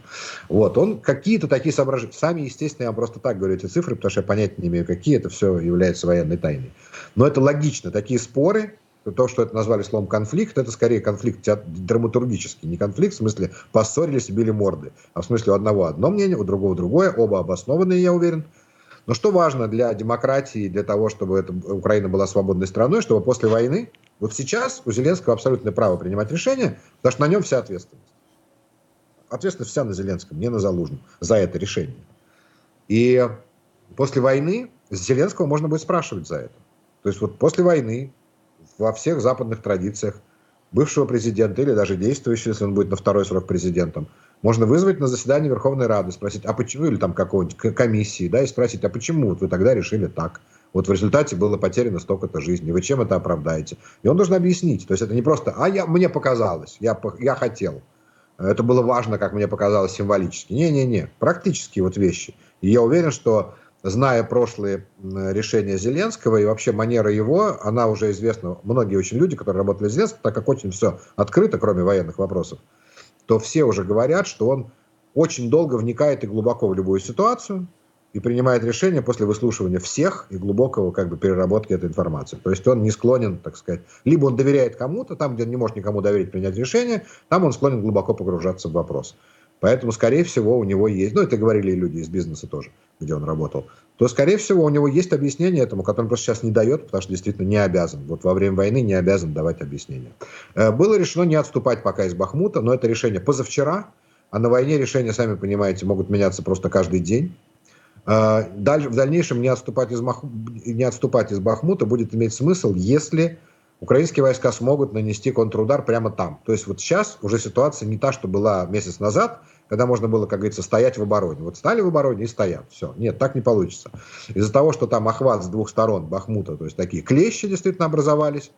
Вот, он какие-то такие соображения, сами, естественно, я просто так говорю эти цифры, потому что я понятия не имею, какие это все является военной тайной. Но это логично, такие споры, то, что это назвали словом конфликт, это скорее конфликт драматургический. Не конфликт в смысле поссорились и били морды, а в смысле у одного одно мнение, у другого другое, оба обоснованные, я уверен. Но что важно для демократии, для того, чтобы это, Украина была свободной страной, чтобы после войны, вот сейчас у Зеленского абсолютное право принимать решения, потому что на нем вся ответственность. Ответственность вся на Зеленском, не на Залужном, за это решение. И после войны Зеленского можно будет спрашивать за это. То есть вот после войны во всех западных традициях бывшего президента или даже действующего, если он будет на второй срок президентом, можно вызвать на заседание Верховной Рады, спросить, а почему, или там какой-нибудь комиссии, да, и спросить, а почему вот вы тогда решили так? Вот в результате было потеряно столько-то жизней, вы чем это оправдаете? И он должен объяснить, то есть это не просто, а я, мне показалось, я, я хотел. Это было важно, как мне показалось, символически. Не-не-не, практические вот вещи. И я уверен, что зная прошлые решения Зеленского и вообще манера его, она уже известна, многие очень люди, которые работали с Зеленским, так как очень все открыто, кроме военных вопросов, то все уже говорят, что он очень долго вникает и глубоко в любую ситуацию и принимает решения после выслушивания всех и глубокого как бы переработки этой информации. То есть он не склонен, так сказать, либо он доверяет кому-то, там, где он не может никому доверить принять решение, там он склонен глубоко погружаться в вопрос. Поэтому, скорее всего, у него есть, ну, это говорили люди из бизнеса тоже, где он работал, то, скорее всего, у него есть объяснение этому, которое он просто сейчас не дает, потому что действительно не обязан. Вот во время войны не обязан давать объяснение. Э, было решено не отступать пока из Бахмута, но это решение позавчера, а на войне решения, сами понимаете, могут меняться просто каждый день. Э, в дальнейшем не отступать из, Мах... не отступать из Бахмута будет иметь смысл, если украинские войска смогут нанести контрудар прямо там. То есть вот сейчас уже ситуация не та, что была месяц назад, когда можно было, как говорится, стоять в обороне. Вот стали в обороне и стоят. Все. Нет, так не получится. Из-за того, что там охват с двух сторон Бахмута, то есть такие клещи действительно образовались,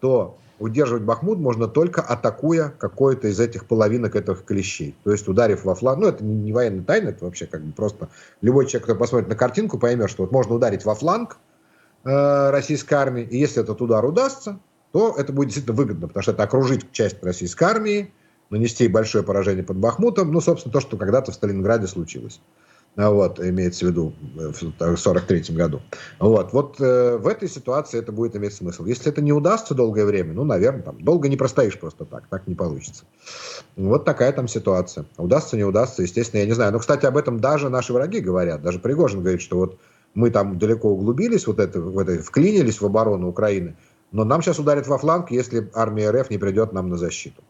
то удерживать Бахмут можно только атакуя какой-то из этих половинок этих клещей. То есть ударив во фланг. Ну, это не военная тайна, это вообще как бы просто любой человек, кто посмотрит на картинку, поймет, что вот можно ударить во фланг э, российской армии, и если этот удар удастся, то это будет действительно выгодно, потому что это окружить часть российской армии, нанести большое поражение под Бахмутом, ну, собственно, то, что когда-то в Сталинграде случилось. А вот, имеется в виду э, в 1943 году. Вот, вот э, в этой ситуации это будет иметь смысл. Если это не удастся долгое время, ну, наверное, там долго не простоишь просто так, так не получится. Вот такая там ситуация. Удастся, не удастся, естественно, я не знаю. Но, кстати, об этом даже наши враги говорят. Даже Пригожин говорит, что вот мы там далеко углубились, вот это, в это, вклинились в оборону Украины, но нам сейчас ударят во фланг, если армия РФ не придет нам на защиту.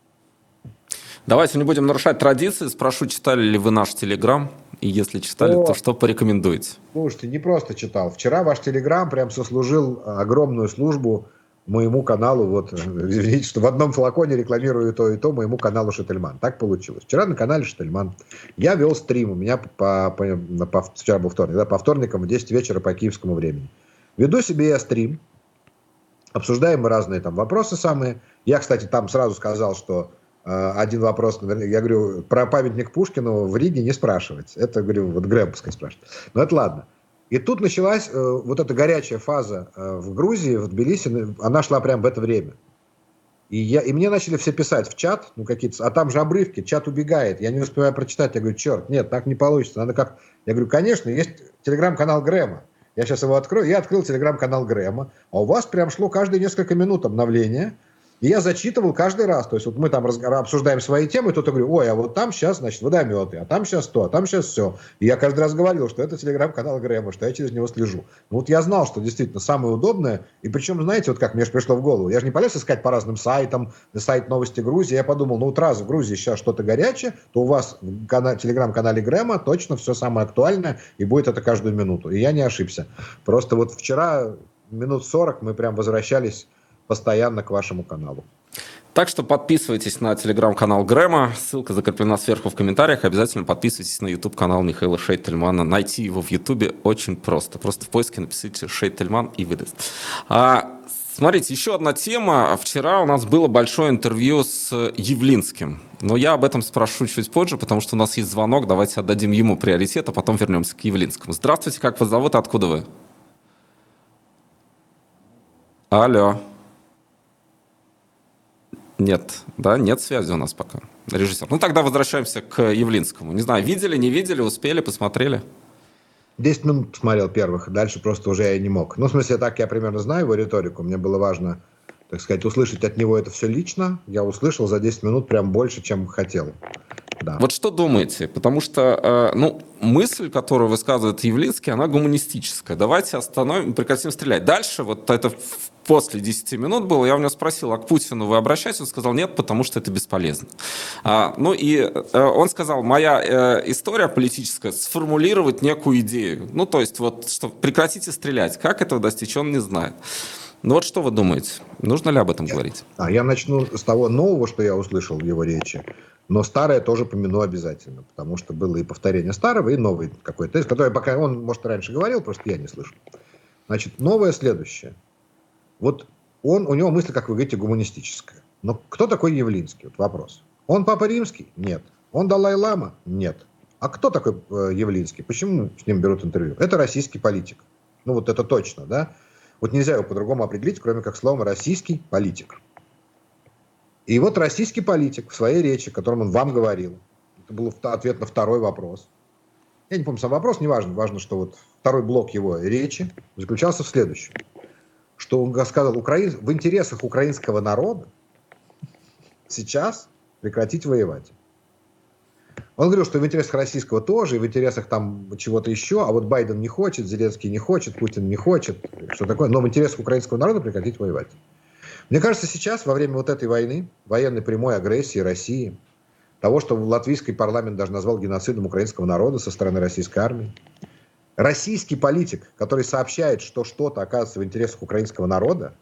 Давайте не будем нарушать традиции. Спрошу, читали ли вы наш Телеграм? И если читали, О, то что порекомендуете? Слушайте, не просто читал. Вчера ваш Телеграм прям сослужил огромную службу моему каналу. Вот, видите, что в одном флаконе рекламирую то и то моему каналу Шательман. Так получилось. Вчера на канале Шательман я вел стрим. У меня по, по, по, вчера был вторник, да, по вторникам в 10 вечера по киевскому времени. Веду себе я стрим. Обсуждаем мы разные там вопросы самые. Я, кстати, там сразу сказал, что э, один вопрос, я говорю, про памятник Пушкину в Риге не спрашивать. Это, говорю, вот Грэм пускай спрашивает. Но это ладно. И тут началась э, вот эта горячая фаза э, в Грузии, в Тбилиси, она шла прямо в это время. И, я, и мне начали все писать в чат, ну какие-то, а там же обрывки, чат убегает, я не успеваю прочитать, я говорю, черт, нет, так не получится, надо как... Я говорю, конечно, есть телеграм-канал Грэма, я сейчас его открою. Я открыл телеграм-канал Грэма. А у вас прям шло каждые несколько минут обновление. И я зачитывал каждый раз. То есть вот мы там обсуждаем свои темы, я говорю, ой, а вот там сейчас, значит, водометы, а там сейчас то, а там сейчас все. И я каждый раз говорил, что это телеграм-канал Грэма, что я через него слежу. Ну вот я знал, что действительно самое удобное. И причем, знаете, вот как мне же пришло в голову, я же не полез искать по разным сайтам, сайт новости Грузии. Я подумал, ну вот раз в Грузии сейчас что-то горячее, то у вас в телеграм-канале Грэма точно все самое актуальное, и будет это каждую минуту. И я не ошибся. Просто вот вчера минут 40 мы прям возвращались постоянно к вашему каналу. Так что подписывайтесь на телеграм-канал Грэма. Ссылка закреплена сверху в комментариях. Обязательно подписывайтесь на YouTube-канал Михаила Шейтельмана. Найти его в YouTube очень просто. Просто в поиске напишите Шейтельман и выдаст. А, смотрите, еще одна тема. Вчера у нас было большое интервью с Явлинским. Но я об этом спрошу чуть позже, потому что у нас есть звонок. Давайте отдадим ему приоритет, а потом вернемся к Явлинскому. Здравствуйте, как вас зовут, откуда вы? Алло. Нет, да, нет связи у нас пока. Режиссер. Ну, тогда возвращаемся к Явлинскому. Не знаю, видели, не видели, успели, посмотрели? 10 минут посмотрел первых, дальше просто уже я не мог. Ну, в смысле, так я примерно знаю его риторику. Мне было важно, так сказать, услышать от него это все лично. Я услышал за 10 минут прям больше, чем хотел. Да. Вот что думаете? Потому что, э, ну, мысль, которую высказывает Явлинский, она гуманистическая. Давайте остановим, прекратим стрелять. Дальше, вот это после 10 минут было, я у него спросил, а к Путину вы обращаетесь? Он сказал, нет, потому что это бесполезно. А, ну и э, он сказал, моя э, история политическая, сформулировать некую идею. Ну, то есть, вот, что прекратите стрелять. Как этого достичь, он не знает. Ну вот что вы думаете? Нужно ли об этом говорить? А я начну с того нового, что я услышал в его речи. Но старое тоже помяну обязательно, потому что было и повторение старого, и новый какой-то, который пока он, может, раньше говорил, просто я не слышал. Значит, новое следующее. Вот он, у него мысль, как вы говорите, гуманистическая. Но кто такой Явлинский? Вот вопрос. Он Папа Римский? Нет. Он Далай-Лама? Нет. А кто такой э, Явлинский? Почему с ним берут интервью? Это российский политик. Ну вот это точно, да? Вот нельзя его по-другому определить, кроме как словом «российский политик». И вот российский политик в своей речи, которым он вам говорил, это был ответ на второй вопрос. Я не помню сам вопрос, не важно. Важно, что вот второй блок его речи заключался в следующем. Что он сказал, Украин... в интересах украинского народа сейчас прекратить воевать. Он говорил, что в интересах российского тоже, и в интересах там чего-то еще, а вот Байден не хочет, Зеленский не хочет, Путин не хочет, что такое, но в интересах украинского народа прекратить воевать. Мне кажется, сейчас, во время вот этой войны, военной прямой агрессии России, того, что латвийский парламент даже назвал геноцидом украинского народа со стороны российской армии, российский политик, который сообщает, что что-то оказывается в интересах украинского народа,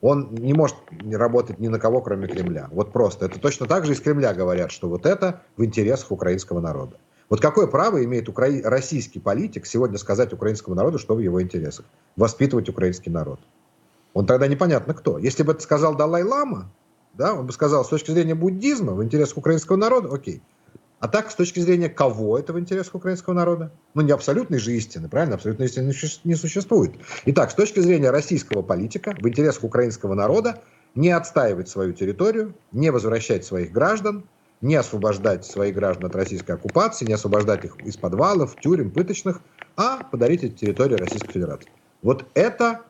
он не может работать ни на кого, кроме Кремля. Вот просто. Это точно так же из Кремля говорят, что вот это в интересах украинского народа. Вот какое право имеет укра... российский политик сегодня сказать украинскому народу, что в его интересах? Воспитывать украинский народ. Он тогда непонятно кто. Если бы это сказал Далай-Лама, да, он бы сказал, с точки зрения буддизма, в интересах украинского народа, окей. А так, с точки зрения кого это в интересах украинского народа? Ну, не абсолютной же истины, правильно? Абсолютной истины не существует. Итак, с точки зрения российского политика, в интересах украинского народа не отстаивать свою территорию, не возвращать своих граждан, не освобождать своих граждан от российской оккупации, не освобождать их из подвалов, тюрем, пыточных, а подарить эти территории Российской Федерации. Вот это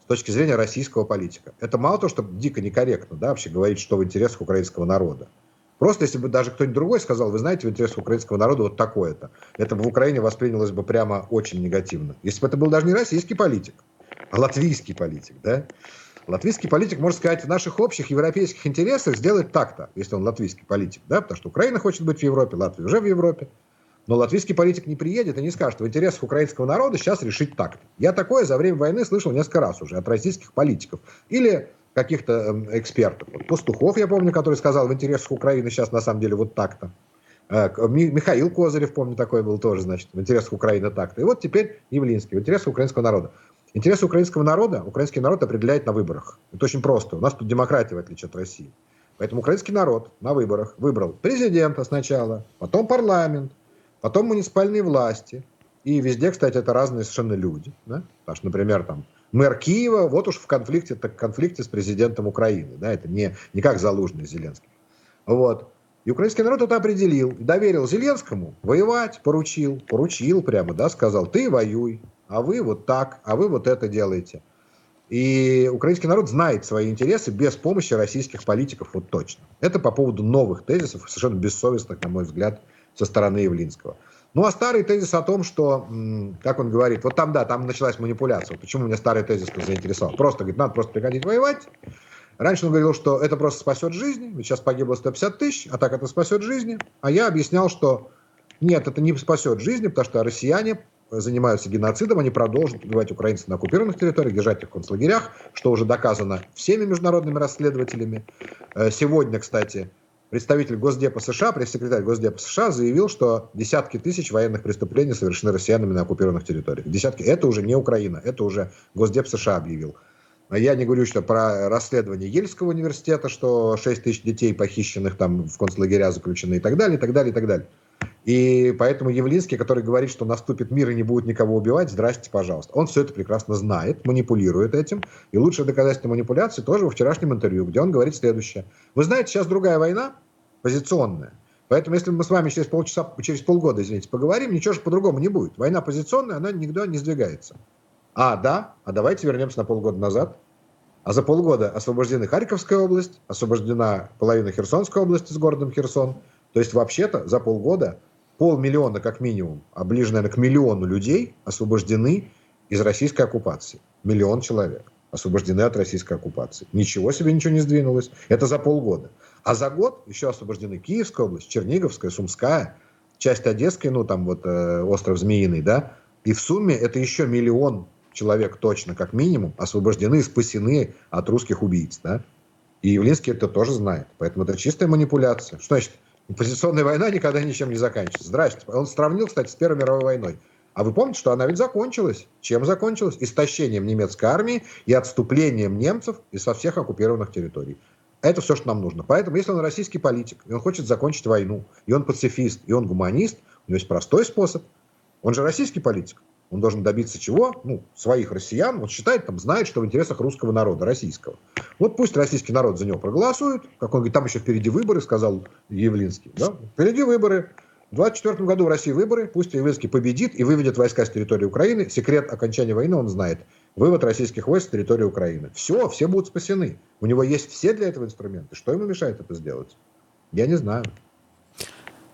с точки зрения российского политика. Это мало того, что дико некорректно да, вообще говорить, что в интересах украинского народа. Просто если бы даже кто-нибудь другой сказал, вы знаете, в интересах украинского народа вот такое-то, это бы в Украине воспринялось бы прямо очень негативно. Если бы это был даже не российский политик, а латвийский политик, да? Латвийский политик может сказать, в наших общих европейских интересах сделать так-то, если он латвийский политик, да, потому что Украина хочет быть в Европе, Латвия уже в Европе. Но латвийский политик не приедет и не скажет, в интересах украинского народа сейчас решить так-то. Я такое за время войны слышал несколько раз уже от российских политиков. Или каких-то эм, экспертов. Пастухов, я помню, который сказал, в интересах Украины сейчас на самом деле вот так-то. Э, Михаил Козырев, помню, такой был тоже, значит, в интересах Украины так-то. И вот теперь Явлинский, в интересах украинского народа. Интересы украинского народа украинский народ определяет на выборах. Это очень просто. У нас тут демократия, в отличие от России. Поэтому украинский народ на выборах выбрал президента сначала, потом парламент, потом муниципальные власти. И везде, кстати, это разные совершенно люди. Да? Потому что, например, там мэр Киева, вот уж в конфликте, так конфликте с президентом Украины. Да, это не, не как Залужный Зеленский. Вот. И украинский народ это определил. Доверил Зеленскому воевать, поручил. Поручил прямо, да, сказал, ты воюй, а вы вот так, а вы вот это делаете. И украинский народ знает свои интересы без помощи российских политиков, вот точно. Это по поводу новых тезисов, совершенно бессовестных, на мой взгляд, со стороны Явлинского. Ну, а старый тезис о том, что, как он говорит, вот там, да, там началась манипуляция. Почему меня старый тезис заинтересовал? Просто, говорит, надо просто приходить воевать. Раньше он говорил, что это просто спасет жизни, ведь сейчас погибло 150 тысяч, а так это спасет жизни. А я объяснял, что нет, это не спасет жизни, потому что россияне занимаются геноцидом, они продолжат убивать украинцев на оккупированных территориях, держать их в концлагерях, что уже доказано всеми международными расследователями. Э, сегодня, кстати, представитель Госдепа США, пресс-секретарь Госдепа США заявил, что десятки тысяч военных преступлений совершены россиянами на оккупированных территориях. Десятки. Это уже не Украина, это уже Госдеп США объявил. Я не говорю что про расследование Ельского университета, что 6 тысяч детей похищенных там в концлагеря заключены и так далее, и так далее, и так далее. И поэтому Явлинский, который говорит, что наступит мир и не будет никого убивать, здрасте, пожалуйста. Он все это прекрасно знает, манипулирует этим. И лучшее доказательство манипуляции тоже во вчерашнем интервью, где он говорит следующее. Вы знаете, сейчас другая война, позиционная. Поэтому, если мы с вами через полчаса, через полгода, извините, поговорим, ничего же по-другому не будет. Война позиционная, она никуда не сдвигается. А, да, а давайте вернемся на полгода назад. А за полгода освобождены Харьковская область, освобождена половина Херсонской области с городом Херсон. То есть, вообще-то, за полгода полмиллиона как минимум, а ближе, наверное, к миллиону людей освобождены из российской оккупации. Миллион человек освобождены от российской оккупации. Ничего себе, ничего не сдвинулось. Это за полгода. А за год еще освобождены Киевская область, Черниговская, Сумская, часть Одесской, ну там вот э, остров Змеиный, да. И в сумме это еще миллион человек точно, как минимум, освобождены и спасены от русских убийц, да. И Явлинский это тоже знает. Поэтому это чистая манипуляция. Что значит? Позиционная война никогда ничем не заканчивается. Здрасте. Он сравнил, кстати, с Первой мировой войной. А вы помните, что она ведь закончилась? Чем закончилась? Истощением немецкой армии и отступлением немцев из со всех оккупированных территорий. Это все, что нам нужно. Поэтому, если он российский политик, и он хочет закончить войну, и он пацифист, и он гуманист, у него есть простой способ. Он же российский политик. Он должен добиться чего? Ну, своих россиян. Он считает, там, знает, что в интересах русского народа, российского. Вот пусть российский народ за него проголосует. Как он говорит, там еще впереди выборы, сказал Явлинский. Да? Впереди выборы. В 2024 году в России выборы. Пусть Явлинский победит и выведет войска с территории Украины. Секрет окончания войны он знает. Вывод российских войск с территории Украины. Все, все будут спасены. У него есть все для этого инструменты. Что ему мешает это сделать? Я не знаю.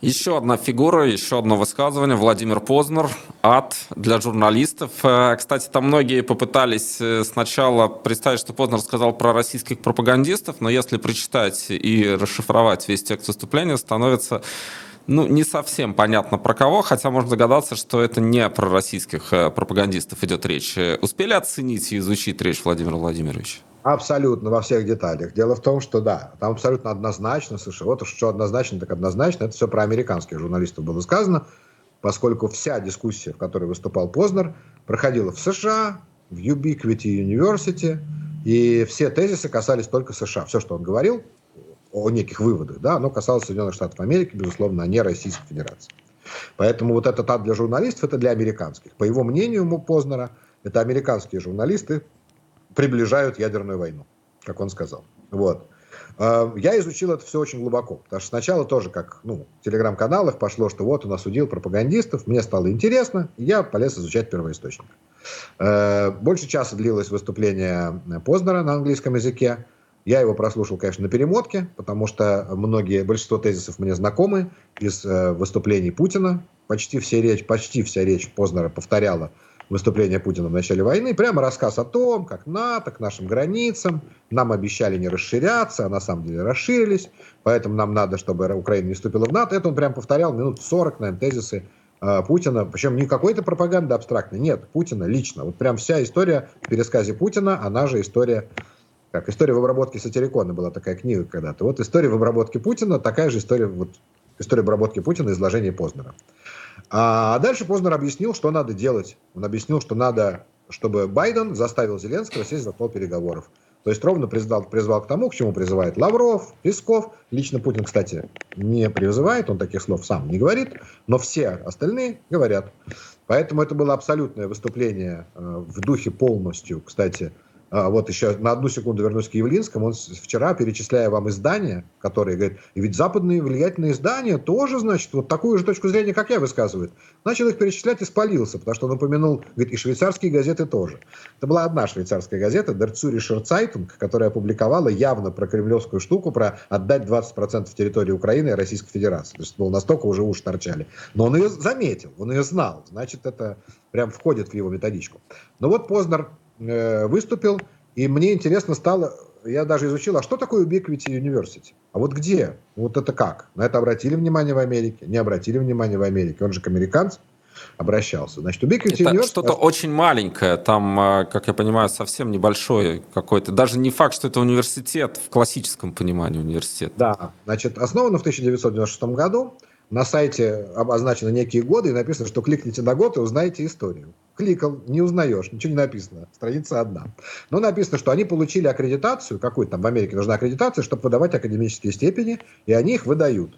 Еще одна фигура, еще одно высказывание. Владимир Познер. Ад для журналистов. Э, кстати, там многие попытались э, сначала представить, что Познер сказал про российских пропагандистов, но если прочитать и расшифровать весь текст выступления, становится ну, не совсем понятно про кого, хотя можно догадаться, что это не про российских э, пропагандистов идет речь. Успели оценить и изучить речь Владимира Владимировича? Абсолютно, во всех деталях. Дело в том, что да, там абсолютно однозначно, слушай, вот что однозначно, так однозначно, это все про американских журналистов было сказано, поскольку вся дискуссия, в которой выступал Познер, проходила в США, в Ubiquity University, и все тезисы касались только США. Все, что он говорил о неких выводах, да, оно касалось Соединенных Штатов Америки, безусловно, а не Российской Федерации. Поэтому вот этот ад для журналистов, это для американских. По его мнению, Познера, это американские журналисты приближают ядерную войну, как он сказал. Вот. А, я изучил это все очень глубоко, потому что сначала тоже, как ну, в телеграм-каналах пошло, что вот он осудил пропагандистов, мне стало интересно, и я полез изучать первоисточник. А, больше часа длилось выступление Познера на английском языке. Я его прослушал, конечно, на перемотке, потому что многие, большинство тезисов мне знакомы из э, выступлений Путина. Почти, все речь, почти вся речь Познера повторяла выступление Путина в начале войны, прямо рассказ о том, как НАТО к нашим границам, нам обещали не расширяться, а на самом деле расширились, поэтому нам надо, чтобы Украина не вступила в НАТО. Это он прям повторял минут 40, наверное, тезисы э, Путина, причем не какой-то пропаганды абстрактной, нет, Путина лично. Вот прям вся история в пересказе Путина, она же история, как история в обработке сатирикона была такая книга когда-то. Вот история в обработке Путина, такая же история, вот история обработки Путина, изложение Познера. А дальше Познер объяснил, что надо делать. Он объяснил, что надо, чтобы Байден заставил Зеленского сесть за стол переговоров. То есть ровно призвал, призвал к тому, к чему призывает Лавров, Песков. Лично Путин, кстати, не призывает, он таких слов сам не говорит, но все остальные говорят. Поэтому это было абсолютное выступление э, в духе полностью, кстати, вот еще на одну секунду вернусь к Явлинскому. Он вчера, перечисляя вам издания, которые говорит, и ведь западные влиятельные издания тоже, значит, вот такую же точку зрения, как я, высказывают. Начал их перечислять и спалился, потому что он упомянул, говорит, и швейцарские газеты тоже. Это была одна швейцарская газета, Züricher Zeitung, которая опубликовала явно про кремлевскую штуку, про отдать 20% территории Украины и Российской Федерации. То есть, было настолько уже уши торчали. Но он ее заметил, он ее знал. Значит, это прям входит в его методичку. Но вот Познер Э, выступил, и мне интересно стало, я даже изучил, а что такое Ubiquity University? А вот где? Вот это как? На это обратили внимание в Америке? Не обратили внимание в Америке? Он же к американцам обращался. Значит, Ubiquity это University... что-то очень маленькое, там, э, как я понимаю, совсем небольшой какой-то. Даже не факт, что это университет в классическом понимании университет. Да, значит, основано в 1996 году на сайте обозначены некие годы и написано, что кликните на год и узнаете историю. Кликал, не узнаешь, ничего не написано, страница одна. Но написано, что они получили аккредитацию, какую-то там в Америке нужна аккредитация, чтобы выдавать академические степени, и они их выдают.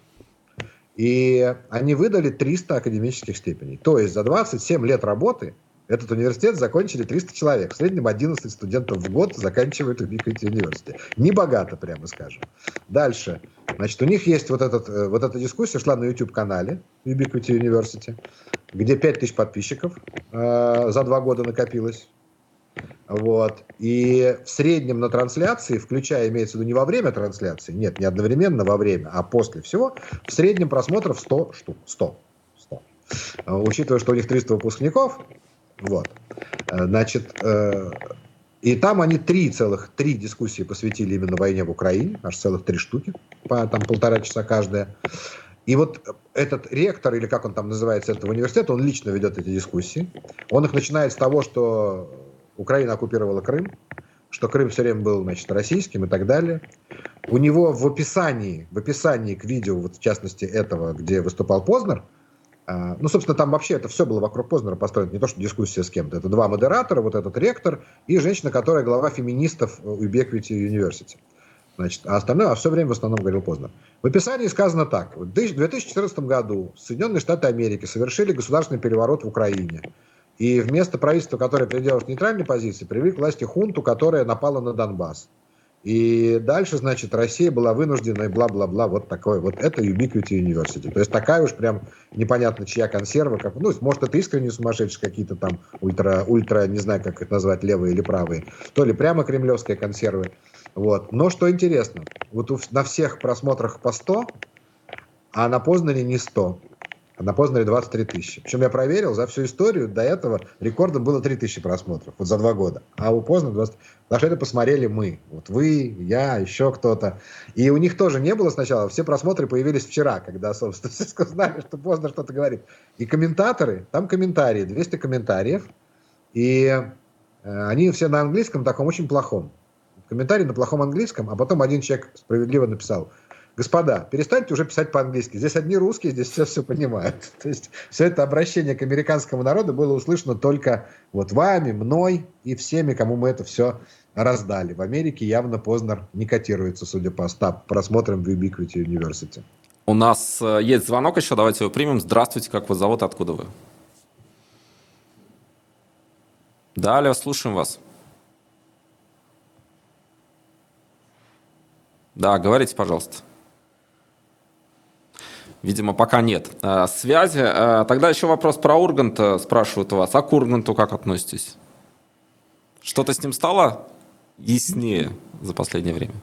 И они выдали 300 академических степеней. То есть за 27 лет работы этот университет закончили 300 человек. В среднем 11 студентов в год заканчивают Ubiquity University. Не богато, прямо скажем. Дальше. Значит, у них есть вот, этот, э, вот эта дискуссия, шла на YouTube-канале Ubiquity University, где 5000 подписчиков э, за два года накопилось. Вот. И в среднем на трансляции, включая, имеется в виду не во время трансляции, нет, не одновременно во время, а после всего, в среднем просмотров 100 штук. 100. 100. Учитывая, что у них 300 выпускников, вот. Э, значит, э, и там они три целых, три дискуссии посвятили именно войне в Украине, аж целых три штуки, по там полтора часа каждая. И вот этот ректор, или как он там называется, этого университета, он лично ведет эти дискуссии. Он их начинает с того, что Украина оккупировала Крым, что Крым все время был, значит, российским и так далее. У него в описании, в описании к видео, вот в частности этого, где выступал Познер, а, ну, собственно, там вообще это все было вокруг Познера построено, не то, что дискуссия с кем-то. Это два модератора, вот этот ректор и женщина, которая глава феминистов Ubiquity University. Значит, а остальное а все время в основном говорил Познер. В описании сказано так. В 2014 году Соединенные Штаты Америки совершили государственный переворот в Украине. И вместо правительства, которое придерживалось нейтральной позиции, привели к власти хунту, которая напала на Донбасс. И дальше, значит, Россия была вынуждена и бла-бла-бла, вот такое, вот это Ubiquity University. То есть такая уж прям непонятно чья консерва, как, ну, может, это искренне сумасшедшие какие-то там ультра, ультра, не знаю, как их назвать, левые или правые, то ли прямо кремлевские консервы. Вот. Но что интересно, вот на всех просмотрах по 100, а на Познане не 100 а на Познере 23 тысячи. Причем я проверил, за всю историю до этого рекордом было 3 тысячи просмотров, вот за два года. А у Познера 20... Потому что это посмотрели мы. Вот вы, я, еще кто-то. И у них тоже не было сначала. Все просмотры появились вчера, когда, собственно, [LAUGHS] все знали, что Познер что-то говорит. И комментаторы, там комментарии, 200 комментариев. И э, они все на английском таком очень плохом комментарий на плохом английском, а потом один человек справедливо написал, господа, перестаньте уже писать по-английски. Здесь одни русские, здесь все все понимают. [LAUGHS] То есть все это обращение к американскому народу было услышано только вот вами, мной и всеми, кому мы это все раздали. В Америке явно Познер не котируется, судя по стап просмотрам в Ubiquity University. У нас э, есть звонок еще, давайте его примем. Здравствуйте, как вас зовут, откуда вы? Да, алло, слушаем вас. Да, говорите, пожалуйста. Видимо, пока нет э, связи. Э, тогда еще вопрос про Ургант спрашивают у вас. А к Урганту как относитесь? Что-то с ним стало яснее за последнее время?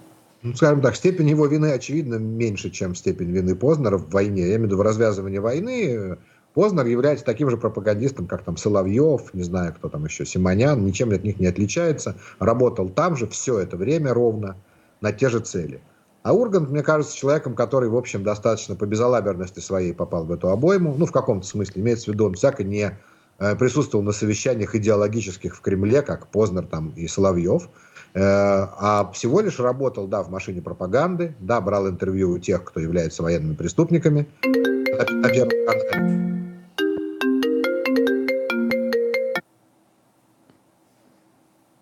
Ну, скажем так, степень его вины, очевидно, меньше, чем степень вины Познера в войне. Я имею в виду в развязывании войны. Познер является таким же пропагандистом, как там Соловьев, не знаю, кто там еще, Симонян, ничем от них не отличается. Работал там же все это время ровно на те же цели. А Ургант, мне кажется, человеком, который, в общем, достаточно по безалаберности своей попал в эту обойму. Ну, в каком-то смысле, имеется в виду, он всяко не э, присутствовал на совещаниях идеологических в Кремле, как Познер там и Соловьев. Э, а всего лишь работал, да, в машине пропаганды, да, брал интервью у тех, кто является военными преступниками.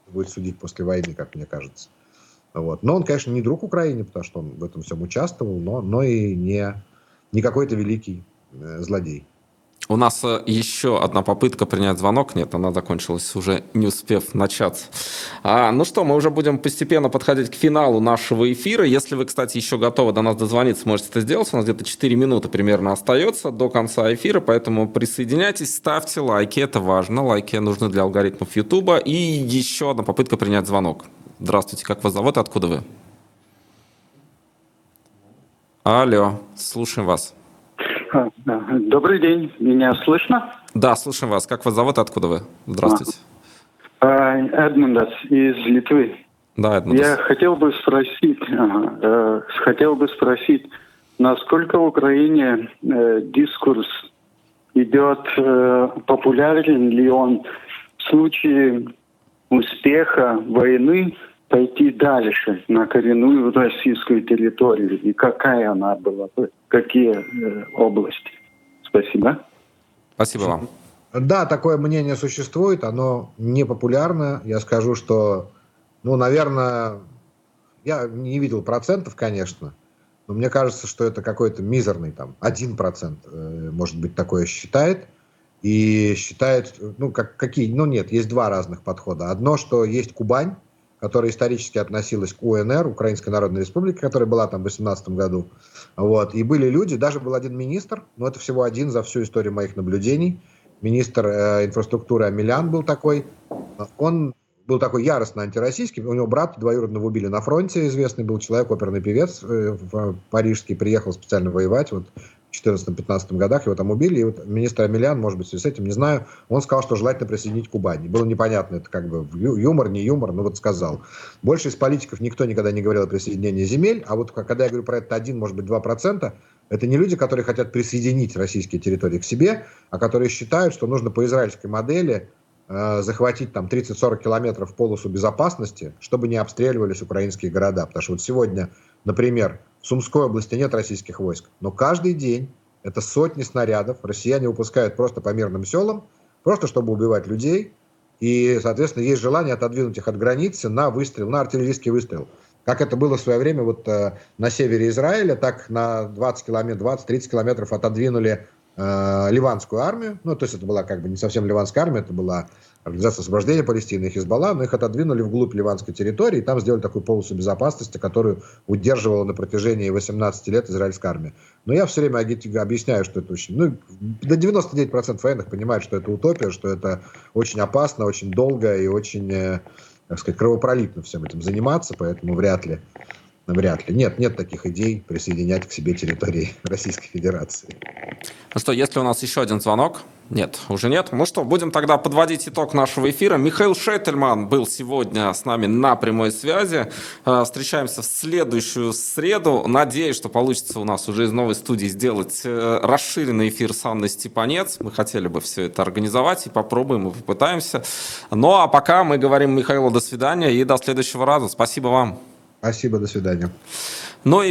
Будет судить после войны, как мне кажется. Вот. Но он, конечно, не друг Украине, потому что он в этом всем участвовал, но, но и не, не какой-то великий э, злодей. У нас э, еще одна попытка принять звонок. Нет, она закончилась уже не успев начаться. А, ну что, мы уже будем постепенно подходить к финалу нашего эфира. Если вы, кстати, еще готовы до нас дозвониться, можете это сделать. У нас где-то 4 минуты примерно остается до конца эфира, поэтому присоединяйтесь, ставьте лайки, это важно. Лайки нужны для алгоритмов YouTube. И еще одна попытка принять звонок. Здравствуйте, как вас зовут, откуда вы? Алло, слушаем вас. А, добрый день, меня слышно? Да, слушаем вас. Как вас зовут, откуда вы? Здравствуйте. А, Эдмундас из Литвы. Да, Эдмундас. Я хотел бы спросить, э, хотел бы спросить, насколько в Украине э, дискурс идет, э, популярен ли он в случае успеха войны пойти дальше на коренную российскую территорию и какая она была, какие э, области. Спасибо. Спасибо вам. Да, такое мнение существует, оно не популярно. Я скажу, что, ну, наверное, я не видел процентов, конечно, но мне кажется, что это какой-то мизерный, там, один процент, э, может быть, такое считает. И считает, ну, как, какие, ну, нет, есть два разных подхода. Одно, что есть Кубань, которая исторически относилась к УНР, Украинской Народной Республике, которая была там в 18 году. Вот. И были люди, даже был один министр, но это всего один за всю историю моих наблюдений. Министр э, инфраструктуры Амелян был такой. Он был такой яростно антироссийский. У него брат двоюродного убили на фронте, известный был человек, оперный певец э, парижский, приехал специально воевать. Вот 2014-2015 годах его там убили, и вот министр Амельян, может быть, с этим, не знаю, он сказал, что желательно присоединить Кубань. Было непонятно, это как бы юмор, не юмор, но вот сказал. Больше из политиков никто никогда не говорил о присоединении земель, а вот когда я говорю про это 1, может быть, 2%, это не люди, которые хотят присоединить российские территории к себе, а которые считают, что нужно по израильской модели э, захватить там 30-40 километров полосу безопасности, чтобы не обстреливались украинские города. Потому что вот сегодня, например, в Сумской области нет российских войск, но каждый день это сотни снарядов россияне выпускают просто по мирным селам, просто чтобы убивать людей. И, соответственно, есть желание отодвинуть их от границы на выстрел, на артиллерийский выстрел. Как это было в свое время вот э, на севере Израиля, так на 20 километров, 20-30 километров отодвинули э, ливанскую армию. Ну, то есть это была как бы не совсем ливанская армия, это была Организация освобождения Палестины и Хизбалла, но их отодвинули вглубь ливанской территории, и там сделали такую полосу безопасности, которую удерживала на протяжении 18 лет израильская армия. Но я все время объясняю, что это очень... Ну, до 99% военных понимают, что это утопия, что это очень опасно, очень долго и очень, э, так сказать, кровопролитно всем этим заниматься, поэтому вряд ли Вряд ли. Нет, нет таких идей присоединять к себе территории [LAUGHS] Российской Федерации. Ну что, есть ли у нас еще один звонок? Нет, уже нет. Ну что, будем тогда подводить итог нашего эфира. Михаил Шеттельман был сегодня с нами на прямой связи. Э, Встречаемся в следующую среду. Надеюсь, что получится у нас уже из новой студии сделать э, расширенный эфир с Анной Степанец. Мы хотели бы все это организовать и попробуем, и попытаемся. Ну а пока мы говорим Михаилу до свидания и до следующего раза. Спасибо вам. Спасибо, до свидания. Ну и